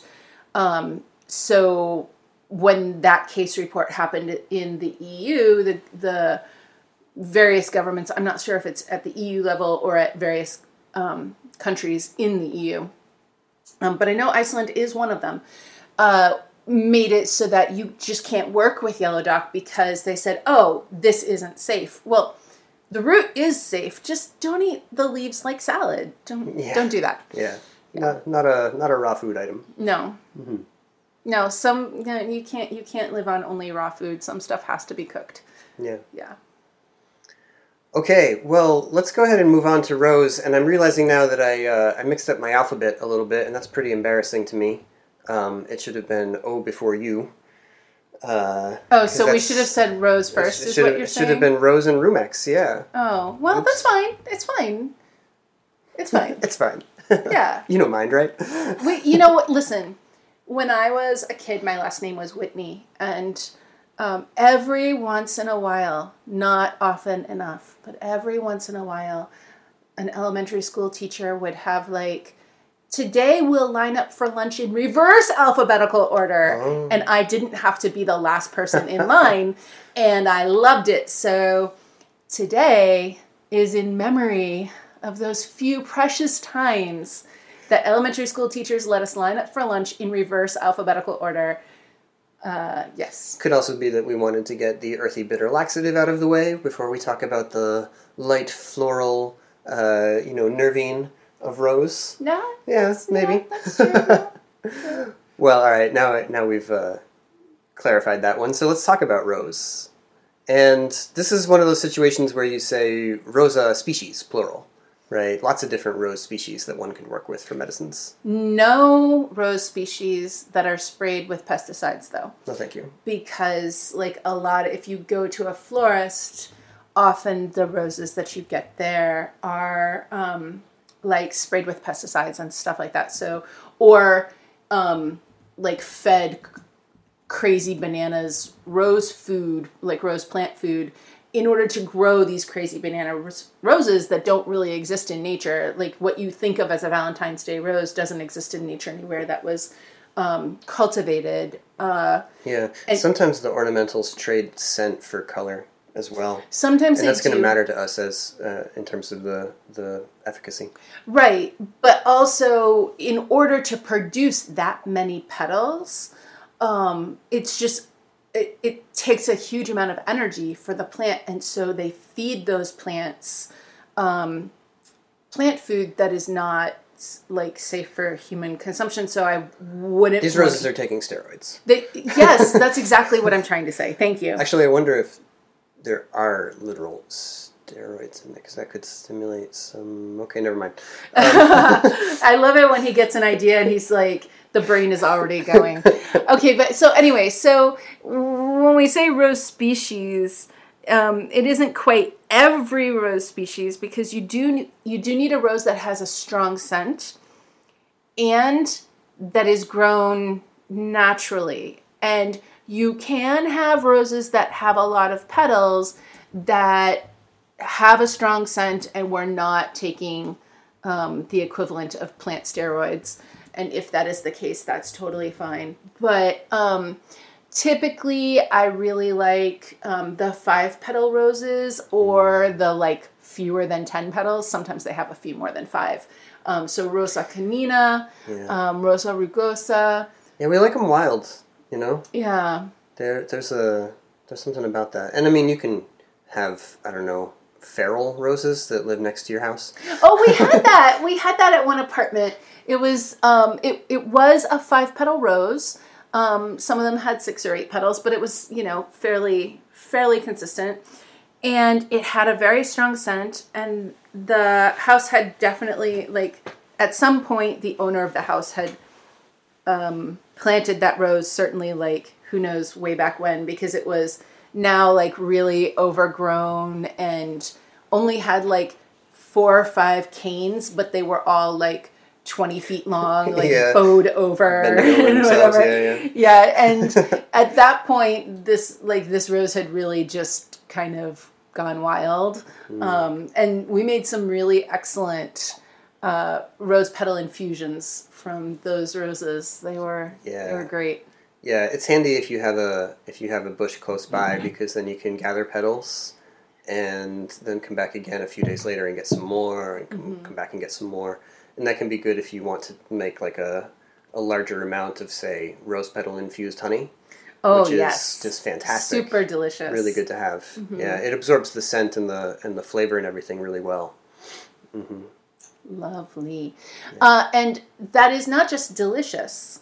um, so when that case report happened in the EU, the the various governments. I'm not sure if it's at the EU level or at various um, countries in the EU, um, but I know Iceland is one of them. Uh, made it so that you just can't work with Yellow Dock because they said, "Oh, this isn't safe." Well, the root is safe. Just don't eat the leaves like salad. Don't Yeah. don't do that. Yeah. Not, not a not a raw food item. No. Mm-hmm. No, some no, you can't you can't live on only raw food. Some stuff has to be cooked. Yeah. Yeah. Okay, well, let's go ahead and move on to Rose. And I'm realizing now that I uh, I mixed up my alphabet a little bit, and that's pretty embarrassing to me. Um, it should have been O before you. Uh, Oh, so we should have said rose first. should Is have- what you're saying? should have been Rose and Rumex. Yeah, Oh, well, that's fine. It's fine. It's fine. it's fine. Yeah. you don't mind, right? Wait, you know what? Listen, when I was a kid, my last name was Whitney, and um, every once in a while, not often enough, but every once in a while, an elementary school teacher would have like, today we'll line up for lunch in reverse alphabetical order, Oh. and I didn't have to be the last person in line, and I loved it. So today is in memory of those few precious times that elementary school teachers let us line up for lunch in reverse alphabetical order. Uh, yes. Could also be that we wanted to get the earthy bitter laxative out of the way before we talk about the light floral, uh, you know, nervine of Rose. No. Yeah, maybe. That's true. Well, all right. Now, now we've uh, clarified that one. So let's talk about rose. And this is one of those situations where you say rosa species, plural, right? Lots of different rose species that one can work with for medicines. no rose species that are sprayed with pesticides, though. No, thank you. because like a lot if you go to a florist often the roses that you get there are um, like sprayed with pesticides and stuff like that. So or um, like fed crazy bananas rose food like rose plant food in order to grow these crazy banana ros- roses that don't really exist in nature. Like what you think of as a valentine's day rose doesn't exist in nature anywhere that was um, cultivated uh, Yeah. And- Sometimes the ornamentals trade scent for color as well. Sometimes And that's going to matter to us as uh, in terms of the the efficacy. Right, but also in order to produce that many petals, um, it's just it, it takes a huge amount of energy for the plant, and so they feed those plants um, plant food that is not like safe for human consumption. So I wouldn't. These roses are taking steroids. They, yes, that's exactly what I'm trying to say. Thank you. Actually, I wonder if there are literal steroids in it because that could stimulate some. Okay, never mind. Um, I love it when he gets an idea and he's like, the brain is already going. Okay, but so anyway, so when we say rose species, um, it isn't quite every rose species because you do you do need a rose that has a strong scent and that is grown naturally. And you can have roses that have a lot of petals that have a strong scent and we're not taking um, the equivalent of plant steroids. And if that is the case, that's totally fine. But um, typically, I really like um, the five petal roses or the like fewer than 10 petals. Sometimes they have a few more than five. Um, so Rosa canina, Yeah. um, Rosa rugosa. yeah, we like them wild. You know, Yeah. there there's a there's something about that. And I mean, you can have I don't know feral roses that live next to your house. Oh, we had that. we had that at one apartment. It was um, it it was a five petal rose. Um, some of them had six or eight petals, but it was you know fairly fairly consistent, and it had a very strong scent. And the house had definitely like at some point the owner of the house had um, planted that rose. Certainly, like who knows way back when, because it was now like really overgrown and only had like four or five canes, but they were all like 20 feet long, like Yeah. bowed over. And whatever. yeah, yeah. Yeah, and at that point, this like this rose had really just kind of gone wild, Hmm. um, and we made some really excellent uh, rose petal infusions from those roses. They were yeah. they were great. Yeah, it's handy if you have a if you have a bush close by Mm-hmm. because then you can gather petals and then come back again a few days later and get some more and come, Mm-hmm. come back and get some more. And that can be good if you want to make like a a larger amount of say rose petal infused honey. Oh, which is yes. just fantastic. Super delicious. really good to have. Mm-hmm. Yeah, it absorbs the scent and the and the flavor and everything really well. Lovely. Uh, and that is not just delicious,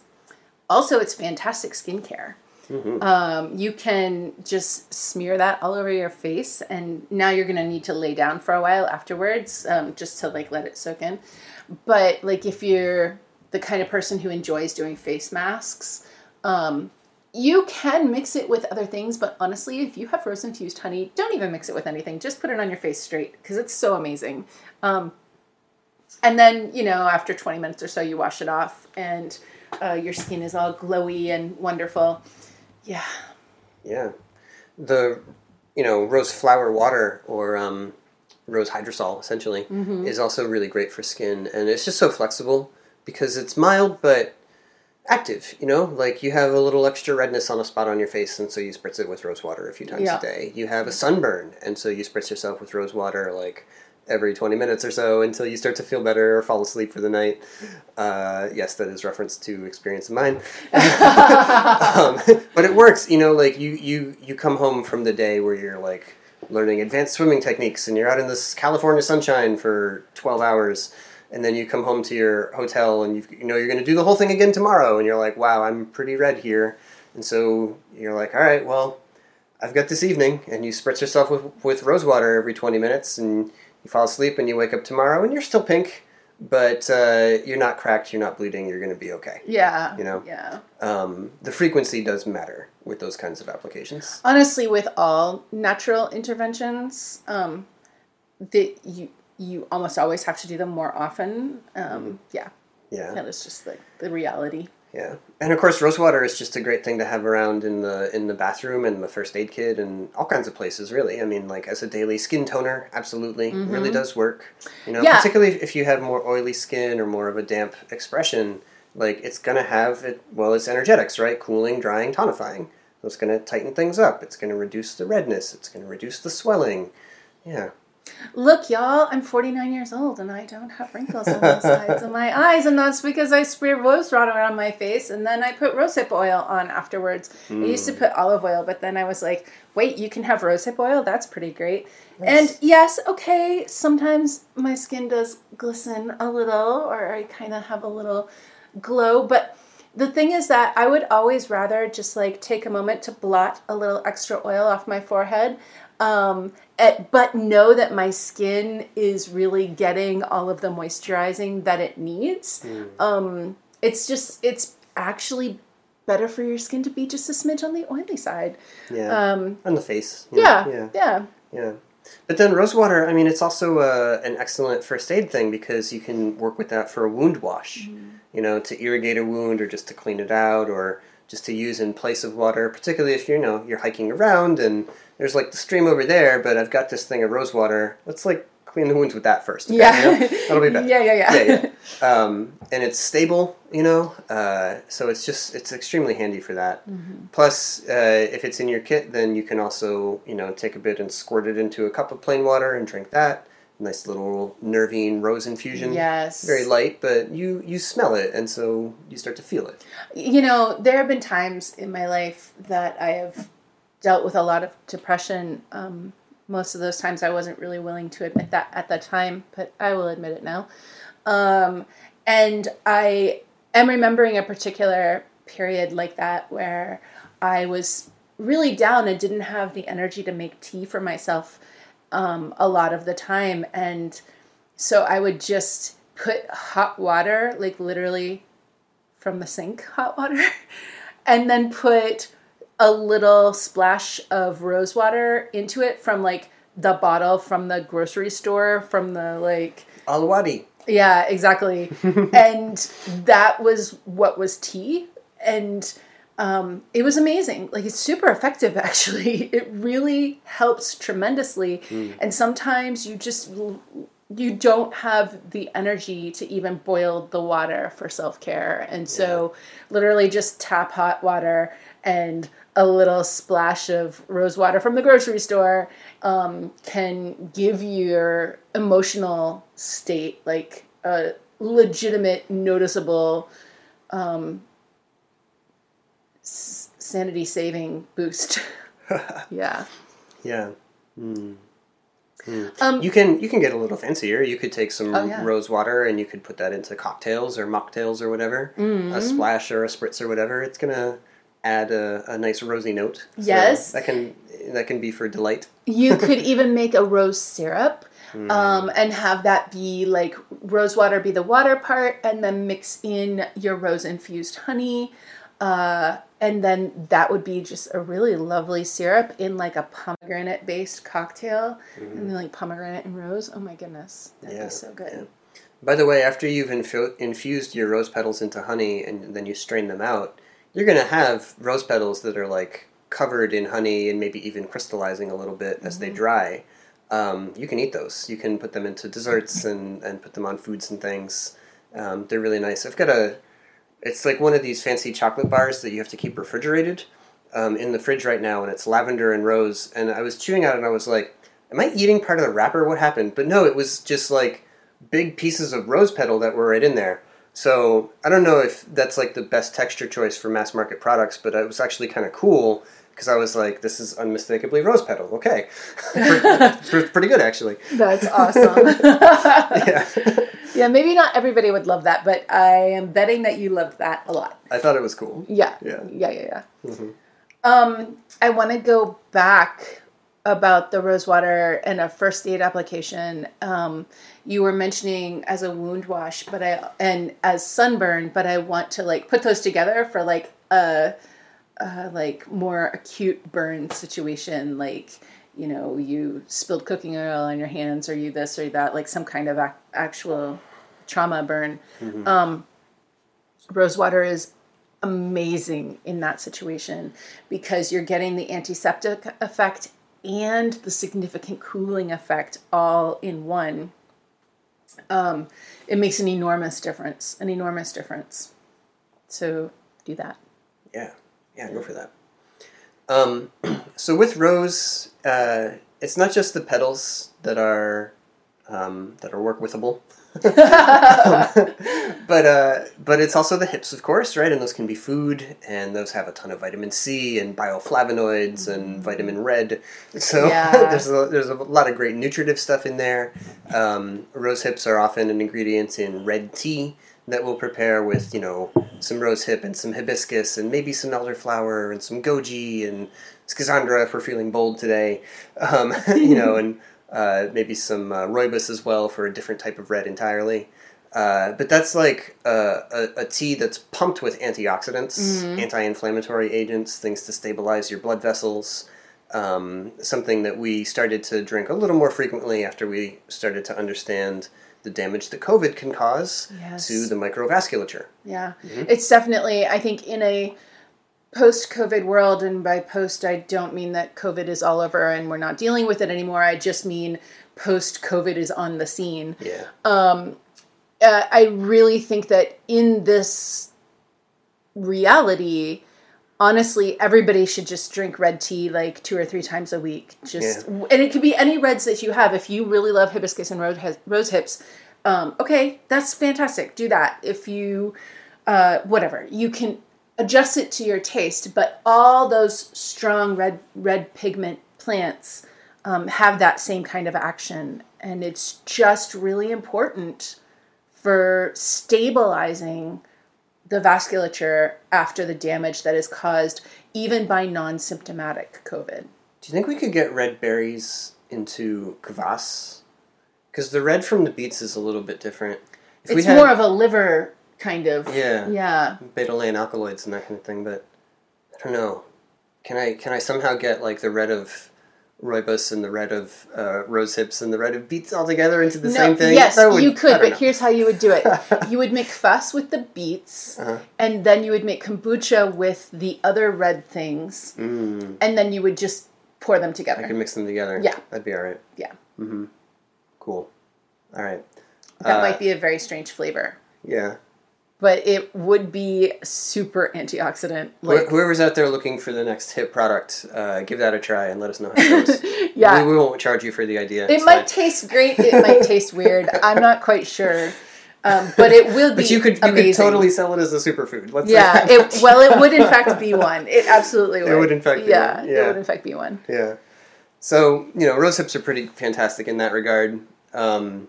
also, it's fantastic skincare. Um, you can just smear that all over your face, and now you're gonna need to lay down for a while afterwards, um, just to like let it soak in. But like if you're the kind of person who enjoys doing face masks, um, you can mix it with other things. But honestly, if you have rose infused honey, don't even mix it with anything. Just put it on your face straight because it's so amazing. And then you know after 20 minutes or so, you wash it off, and uh, your skin is all glowy and wonderful. Yeah. Yeah, the you know rose flower water or um, rose hydrosol essentially Mm-hmm. is also really great for skin, and it's just so flexible because it's mild but active. You know, like you have a little extra redness on a spot on your face, and so you spritz it with rose water a few times Yeah. a day. You have a sunburn, and so you spritz yourself with rose water like every 20 minutes or so until you start to feel better or fall asleep for the night. Uh, yes, that is reference to experience of mine. um, but it works, you know, like you, you, you come home from the day where you're like learning advanced swimming techniques and you're out in this California sunshine for 12 hours. And then you come home to your hotel and you, you know you're going to do the whole thing again tomorrow. And you're like, wow, I'm pretty red here. And so you're like, all right, well, I've got this evening. And you spritz yourself with, with rose water every 20 minutes. And you fall asleep and you wake up tomorrow and you're still pink. But uh, you're not cracked, you're not bleeding, you're going to be okay. Yeah. You know? Yeah. Um, the frequency does matter with those kinds of applications. honestly with all natural interventions um that you you almost always have to do them more often um yeah Yeah, that is just like the reality yeah. And of course, rose water is just a great thing to have around in the in the bathroom and the first aid kit and all kinds of places. Really, I mean, like as a daily skin toner, absolutely, mm-hmm. really does work. You know, Yeah. particularly if you have more oily skin or more of a damp expression, like it's gonna have it. Well, it's energetics, right? Cooling, drying, tonifying. So it's gonna tighten things up. It's gonna reduce the redness. It's gonna reduce the swelling. Yeah. Look y'all i'm 49 years old and i don't have wrinkles on the sides of my eyes and that's because i spray rose water on my face and then i put rosehip oil on afterwards. I used to hmm. put olive oil but then i was like wait you can have rosehip oil? That's pretty great. And yes okay sometimes my skin does glisten a little or i kind of have a little glow but the thing is that I would always rather just like take a moment to blot a little extra oil off my forehead, um, at, but know that my skin is really getting all of the moisturizing that it needs. Um, it's just, it's actually better for your skin to be just a smidge on the oily side. Yeah. Um, on the face. know, yeah, Yeah. yeah, Yeah. But then rosewater, I mean, it's also uh, an excellent first aid thing because you can work with that for a wound wash, you know, to irrigate a wound or just to clean it out or just to use in place of water, particularly if, you know, you're hiking around and there's like the stream over there, but I've got this thing of rosewater. Let's like clean the wounds with that first. okay, yeah. you know? That'll be better. yeah, yeah, yeah. yeah, yeah. Um, and it's stable, you know, uh, so it's just it's extremely handy for that. Plus, uh, if it's in your kit, then you can also you know take a bit and squirt it into a cup of plain water and drink that. Nice little nervine rose infusion. Yes. Very light, but you you smell it, and so you start to feel it. you know, there have been times in my life that I have dealt with a lot of depression. Um, most of those times I wasn't really willing to admit that at the time, but I will admit it now. Um, and I am remembering a particular period like that where I was really down and didn't have the energy to make tea for myself um, a lot of the time. And so I would just put hot water, like literally from the sink hot water, and then put a little splash of rose water into it from like the bottle from the grocery store from the like Al Wadi. yeah exactly. And that was what was tea. And um, it was amazing. Like it's super effective actually. It really helps tremendously. And sometimes you just you don't have the energy to even boil the water for self-care and so literally just tap hot water and a little splash of rose water from the grocery store um, can give your emotional state like a legitimate noticeable um, s- sanity saving boost. yeah. Yeah. Mm. Um, You can you can get a little fancier. You could take some Oh, yeah. rose water and you could put that into cocktails or mocktails or whatever. Mm-hmm. A splash or a spritz or whatever. It's gonna add a, a nice rosy note. So Yes. that can that can be for delight. You could even make a rose syrup Hmm. um, and have that be like rose water be the water part, and then mix in your rose infused honey. Uh, and then that would be just a really lovely syrup in like a pomegranate based cocktail. And then like pomegranate and rose. Oh my goodness. That'd. Yeah, be so good. yeah. By the way, after you've infu- infused your rose petals into honey and then you strain them out, you're gonna have rose petals that are like covered in honey and maybe even crystallizing a little bit as Mm-hmm. they dry. Um, you can eat those. You can put them into desserts and, and put them on foods and things. Um, they're really nice. I've got a. It's like one of these fancy chocolate bars that you have to keep refrigerated um, in the fridge right now, and it's lavender and rose. And I was chewing on it, and I was like, "Am I eating part of the wrapper? What happened?" But no, it was just like big pieces of rose petal that were right in there. So I don't know if that's like the best texture choice for mass market products, but it was actually kind of cool because I was like, "This is unmistakably rose petal." Okay, pretty, pretty good actually. That's awesome. Yeah, yeah, maybe not everybody would love that, but I am betting that you loved that a lot. I thought it was cool. Yeah. Yeah. Yeah, yeah, yeah. Mhm. Um, I want to go back about the rosewater and a first aid application. Um, you were mentioning as a wound wash, but I and as sunburn, but I want to like put those together for like a, a like more acute burn situation, like you know you spilled cooking oil on your hands, or you this or that, like some kind of ac- actual trauma burn. Um, rosewater is amazing in that situation because you're getting the antiseptic effect and the significant cooling effect all in one. Um, it makes an enormous difference, an enormous difference. So do that. Yeah, yeah, go for that. Um, so with rose, uh, it's not just the petals that are um, that are work withable, but uh, but it's also the hips, of course, right? And those can be food, and those have a ton of vitamin C and bioflavonoids and vitamin red. So Yeah. there's a, there's a lot of great nutritive stuff in there. Um, rose hips are often an ingredient in red tea that we'll prepare with you know some rose hip and some hibiscus and maybe some elderflower and some goji and schizandra if we're feeling bold today, um, you know, and uh, maybe some uh, rooibos as well for a different type of red entirely. Uh, but that's like a, a, a tea that's pumped with antioxidants, anti-inflammatory agents, things to stabilize your blood vessels. Um, something that we started to drink a little more frequently after we started to understand the damage that COVID can cause Yes. to the microvasculature. Yeah. It's definitely, I think, in a post COVID world, and by post, I don't mean that COVID is all over and we're not dealing with it anymore. I just mean post COVID is on the scene. Yeah. uh, I really think that in this reality, honestly, everybody should just drink red tea like two or three times a week. Just and it could be any reds that you have. If you really love hibiscus and rose, rose hips, um, okay, that's fantastic. Do that. If you uh, whatever, you can adjust it to your taste. But all those strong red red pigment plants um, have that same kind of action, and it's just really important for stabilizing the vasculature after the damage that is caused even by non-symptomatic COVID. Do you think we could get red berries into kvass? Because the red from the beets is a little bit different. If It's more of a liver kind of Yeah. yeah. betalain alkaloids and that kind of thing, but I don't know. Can I can I somehow get like the red of rooibos and the red of uh, rose hips and the red of beets all together into the same thing? Yes, would- you could, but know. here's how you would do it. you would make kvass with the beets, Uh-huh. and then you would make kombucha with the other red things, Mm, and then you would just pour them together. I could mix them together. Yeah. that'd be all right. yeah, Cool. All right. that Uh, might be a very strange flavor, Yeah. But it would be super antioxidant. Like, Whoever's out there looking for the next hip product, uh, give that a try and let us know how it goes. yeah, we, we won't charge you for the idea. It might taste great. It might taste weird. I'm not quite sure. Um, but it will be But you could you amazing. could totally sell it as a superfood. Let's Yeah, it, well, it would in fact be one. It absolutely would. It would in fact be yeah, one, it would in fact be one. Yeah. So, you know, rose hips are pretty fantastic in that regard. Um,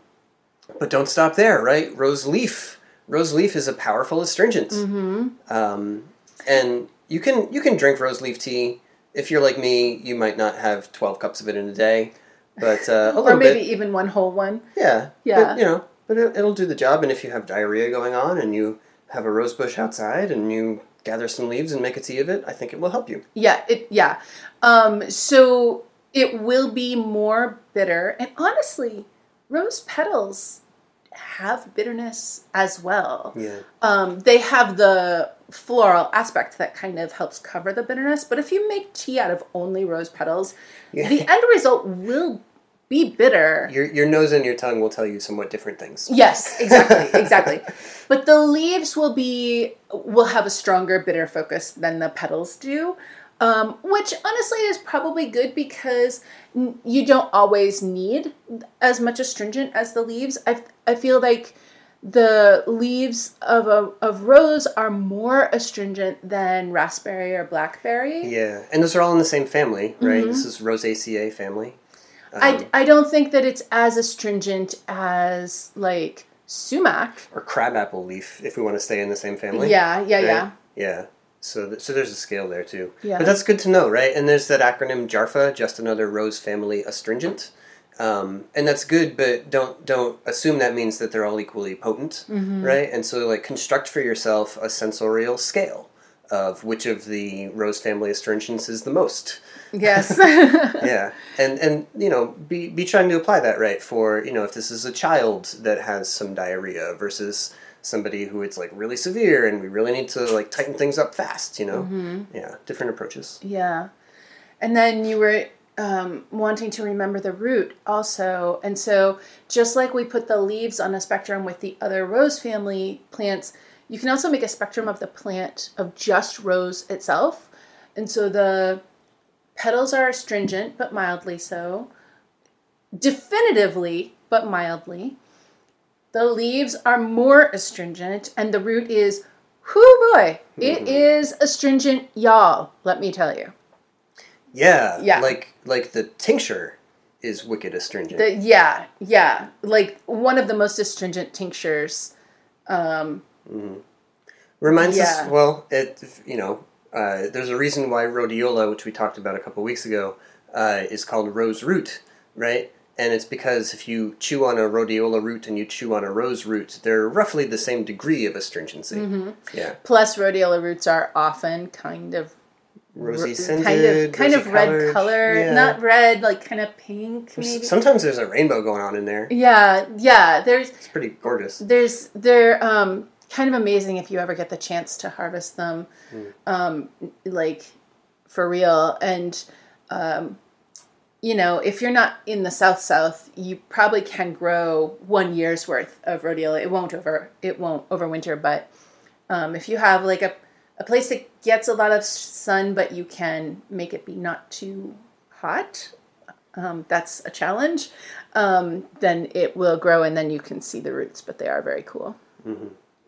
but don't stop there, right? Rose leaf. Rose leaf is a powerful astringent. Mm-hmm. Um, and you can you can drink rose leaf tea. If you're like me, you might not have 12 cups of it in a day, but uh, a Or maybe bit. even one whole one. Yeah. Yeah. But, you know, but it, it'll do the job. And if you have diarrhea going on and you have a rose bush outside and you gather some leaves and make a tea of it, I think it will help you. Yeah, it yeah. Um, so it will be more bitter, and honestly, rose petals have bitterness as well. Yeah. Um, they have the floral aspect that kind of helps cover the bitterness, but if you make tea out of only rose petals, Yeah. the end result will be bitter. Your, your nose and your tongue will tell you somewhat different things. Yes, exactly, exactly. But the leaves will be will have a stronger bitter focus than the petals do, um, which honestly is probably good because you don't always need as much astringent as the leaves. I I feel like the leaves of a of rose are more astringent than raspberry or blackberry. Yeah, and those are all in the same family, right? Mm-hmm. This is Rosaceae family. Um, I, I don't think that it's as astringent as like sumac. or crabapple leaf, if we want to stay in the same family. Yeah, yeah, right? yeah. Yeah. So, th- so there's a scale there too. Yeah. But that's good to know, right? And there's that acronym JARFA, just another rose family astringent. Um, and that's good, but don't don't assume that means that they're all equally potent, Mm-hmm. right? And so, like, construct for yourself a sensorial scale of which of the rose family astringents is the most. Yes. yeah, and and you know, be be trying to apply that right for you know if this is a child that has some diarrhea versus somebody who it's like really severe and we really need to like tighten things up fast. You know, Mm-hmm. yeah, different approaches. Yeah. And then you were um, wanting to remember the root also. And so, just like we put the leaves on a spectrum with the other rose family plants, you can also make a spectrum of the plant of just rose itself. And so, the petals are astringent, but mildly so. Definitively, but mildly. The leaves are more astringent, and the root is, whoo boy, it is astringent, y'all, let me tell you. Yeah, Yeah. like like the tincture is wicked astringent. The, yeah, yeah. Like one of the most astringent tinctures. Um, Reminds Yeah. us, well, it you know, uh, there's a reason why rhodiola, which we talked about a couple weeks ago, uh, is called rose root, right? And it's because if you chew on a rhodiola root and you chew on a rose root, they're roughly the same degree of astringency. Mm-hmm. Yeah, plus, rhodiola roots are often kind of rosy scented, kind of kind of red color, Yeah. not red, like kind of pink. Maybe. Sometimes there's a rainbow going on in there. yeah, yeah. There's It's pretty gorgeous. there's they're um, kind of amazing if you ever get the chance to harvest them, um, like for real. And um, you know, if you're not in the south south, you probably can grow one year's worth of rhodiola. It won't over it won't overwinter, but um, if you have like a a place that gets a lot of sun, but you can make it be not too hot. Um, that's a challenge. Um, then it will grow, and then you can see the roots. But they are very cool.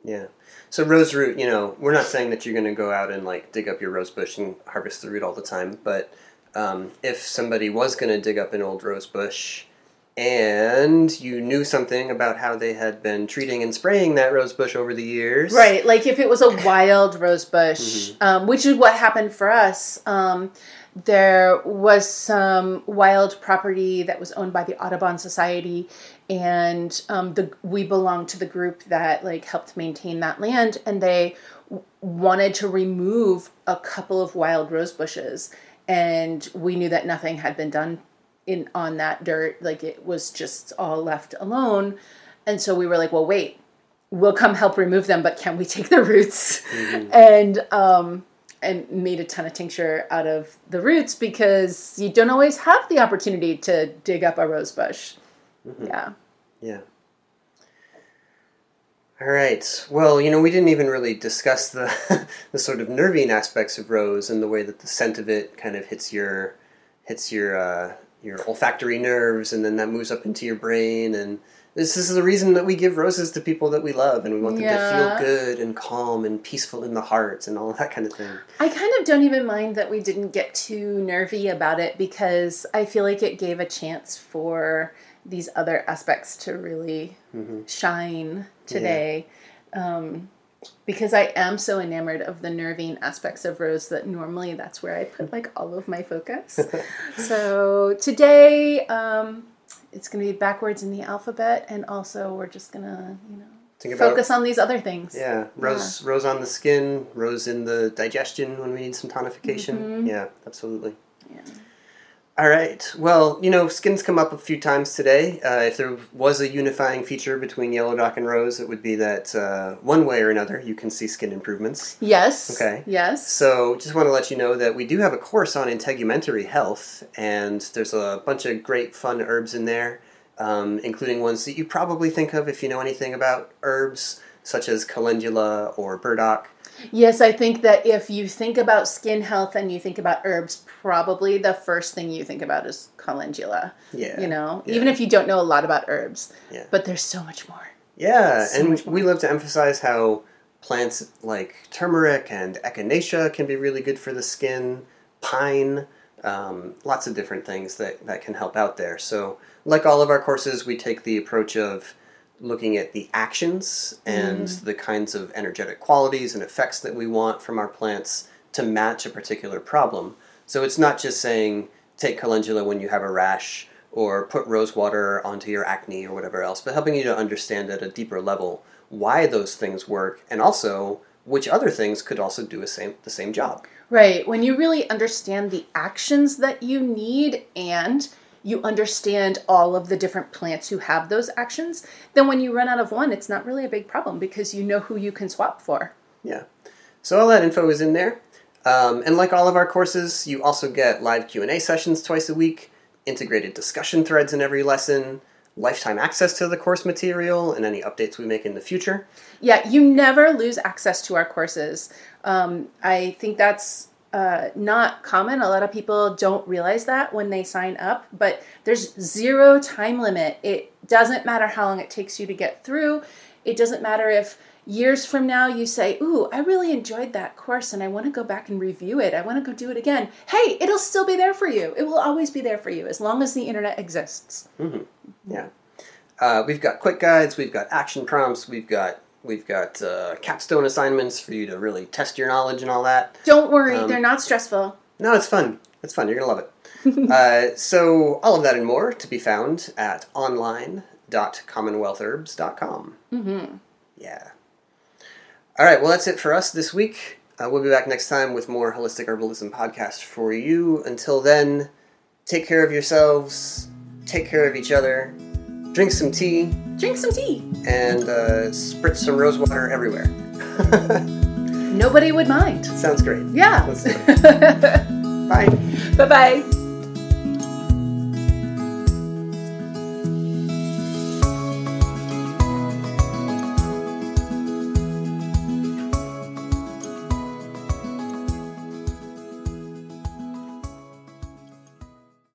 Yeah. So rose root, you know, we're not saying that you're going to go out and like dig up your rose bush and harvest the root all the time, but um, if somebody was going to dig up an old rose bush and you knew something about how they had been treating and spraying that rose bush over the years, Right, like if it was a wild rose bush, um, which is what happened for us. Um, there was some wild property that was owned by the Audubon Society, and um, the we belonged to the group that like helped maintain that land, and they w- wanted to remove a couple of wild rose bushes, and we knew that nothing had been done in on that dirt, like it was just all left alone, and so we were like, well, wait we'll come help remove them, but can we take the roots? And um, and made a ton of tincture out of the roots because you don't always have the opportunity to dig up a rose bush. Yeah. Yeah. All right. Well, you know, we didn't even really discuss the the sort of nervine aspects of rose and the way that the scent of it kind of hits your hits your uh, your olfactory nerves, and then that moves up into your brain, and this is the reason that we give roses to people that we love, and we want them Yeah. to feel good and calm and peaceful in the heart and all that kind of thing. I kind of don't even mind that we didn't get too nervy about it because I feel like it gave a chance for these other aspects to really shine today. Um, because I am so enamored of the nervine aspects of Rose that normally that's where I put like all of my focus. so today, um, it's going to be backwards in the alphabet, and also we're just going to, you know, Think about focus on these other things. yeah, rose rose on the skin, rose in the digestion when we need some tonification. Yeah, absolutely. Yeah. All right. Well, you know, skins come up a few times today. Uh, if there was a unifying feature between Yellow Dock and Rose, it would be that uh, one way or another you can see skin improvements. Yes. Okay. Yes. So, just want to let you know that we do have a course on integumentary health, and there's a bunch of great fun herbs in there, um, including ones that you probably think of if you know anything about herbs, such as calendula or burdock. Yes, I think that if you think about skin health and you think about herbs, probably the first thing you think about is calendula. Yeah. You know, Yeah. even if you don't know a lot about herbs. Yeah. But there's so much more. Yeah, So and much we love to emphasize how plants like turmeric and echinacea can be really good for the skin, pine, um, lots of different things that, that can help out there. So, like all of our courses, we take the approach of looking at the actions and the kinds of energetic qualities and effects that we want from our plants to match a particular problem. So, it's not just saying take calendula when you have a rash or put rose water onto your acne or whatever else, but helping you to understand at a deeper level why those things work and also which other things could also do a same, the same job. Right. When you really understand the actions that you need and you understand all of the different plants who have those actions, then when you run out of one, it's not really a big problem because you know who you can swap for. Yeah. So all that info is in there. Um, and like all of our courses, you also get live Q&A sessions twice a week, integrated discussion threads in every lesson, lifetime access to the course material, and any updates we make in the future. Yeah, you never lose access to our courses. Um, I think that's uh, not common. A lot of people don't realize that when they sign up, but there's zero time limit. It doesn't matter how long it takes you to get through. It doesn't matter if years from now you say, Ooh, I really enjoyed that course and I want to go back and review it. I want to go do it again. Hey, it'll still be there for you. It will always be there for you as long as the internet exists. Yeah. Uh, we've got quick guides, we've got action prompts, we've got we've got uh, capstone assignments for you to really test your knowledge and all that. Don't worry, Um, they're not stressful. No, it's fun. It's fun. You're gonna love it. uh, so all of that and more to be found at online.commonwealthherbs.com. Mm-hmm. Yeah. All right. Well, that's it for us this week. Uh, we'll be back next time with more holistic herbalism podcast for you. Until then, take care of yourselves. Take care of each other. Drink some tea Drink some tea. and uh, spritz some rose water everywhere. Nobody would mind. Sounds great. Yeah. Let's do it. Bye. bye bye.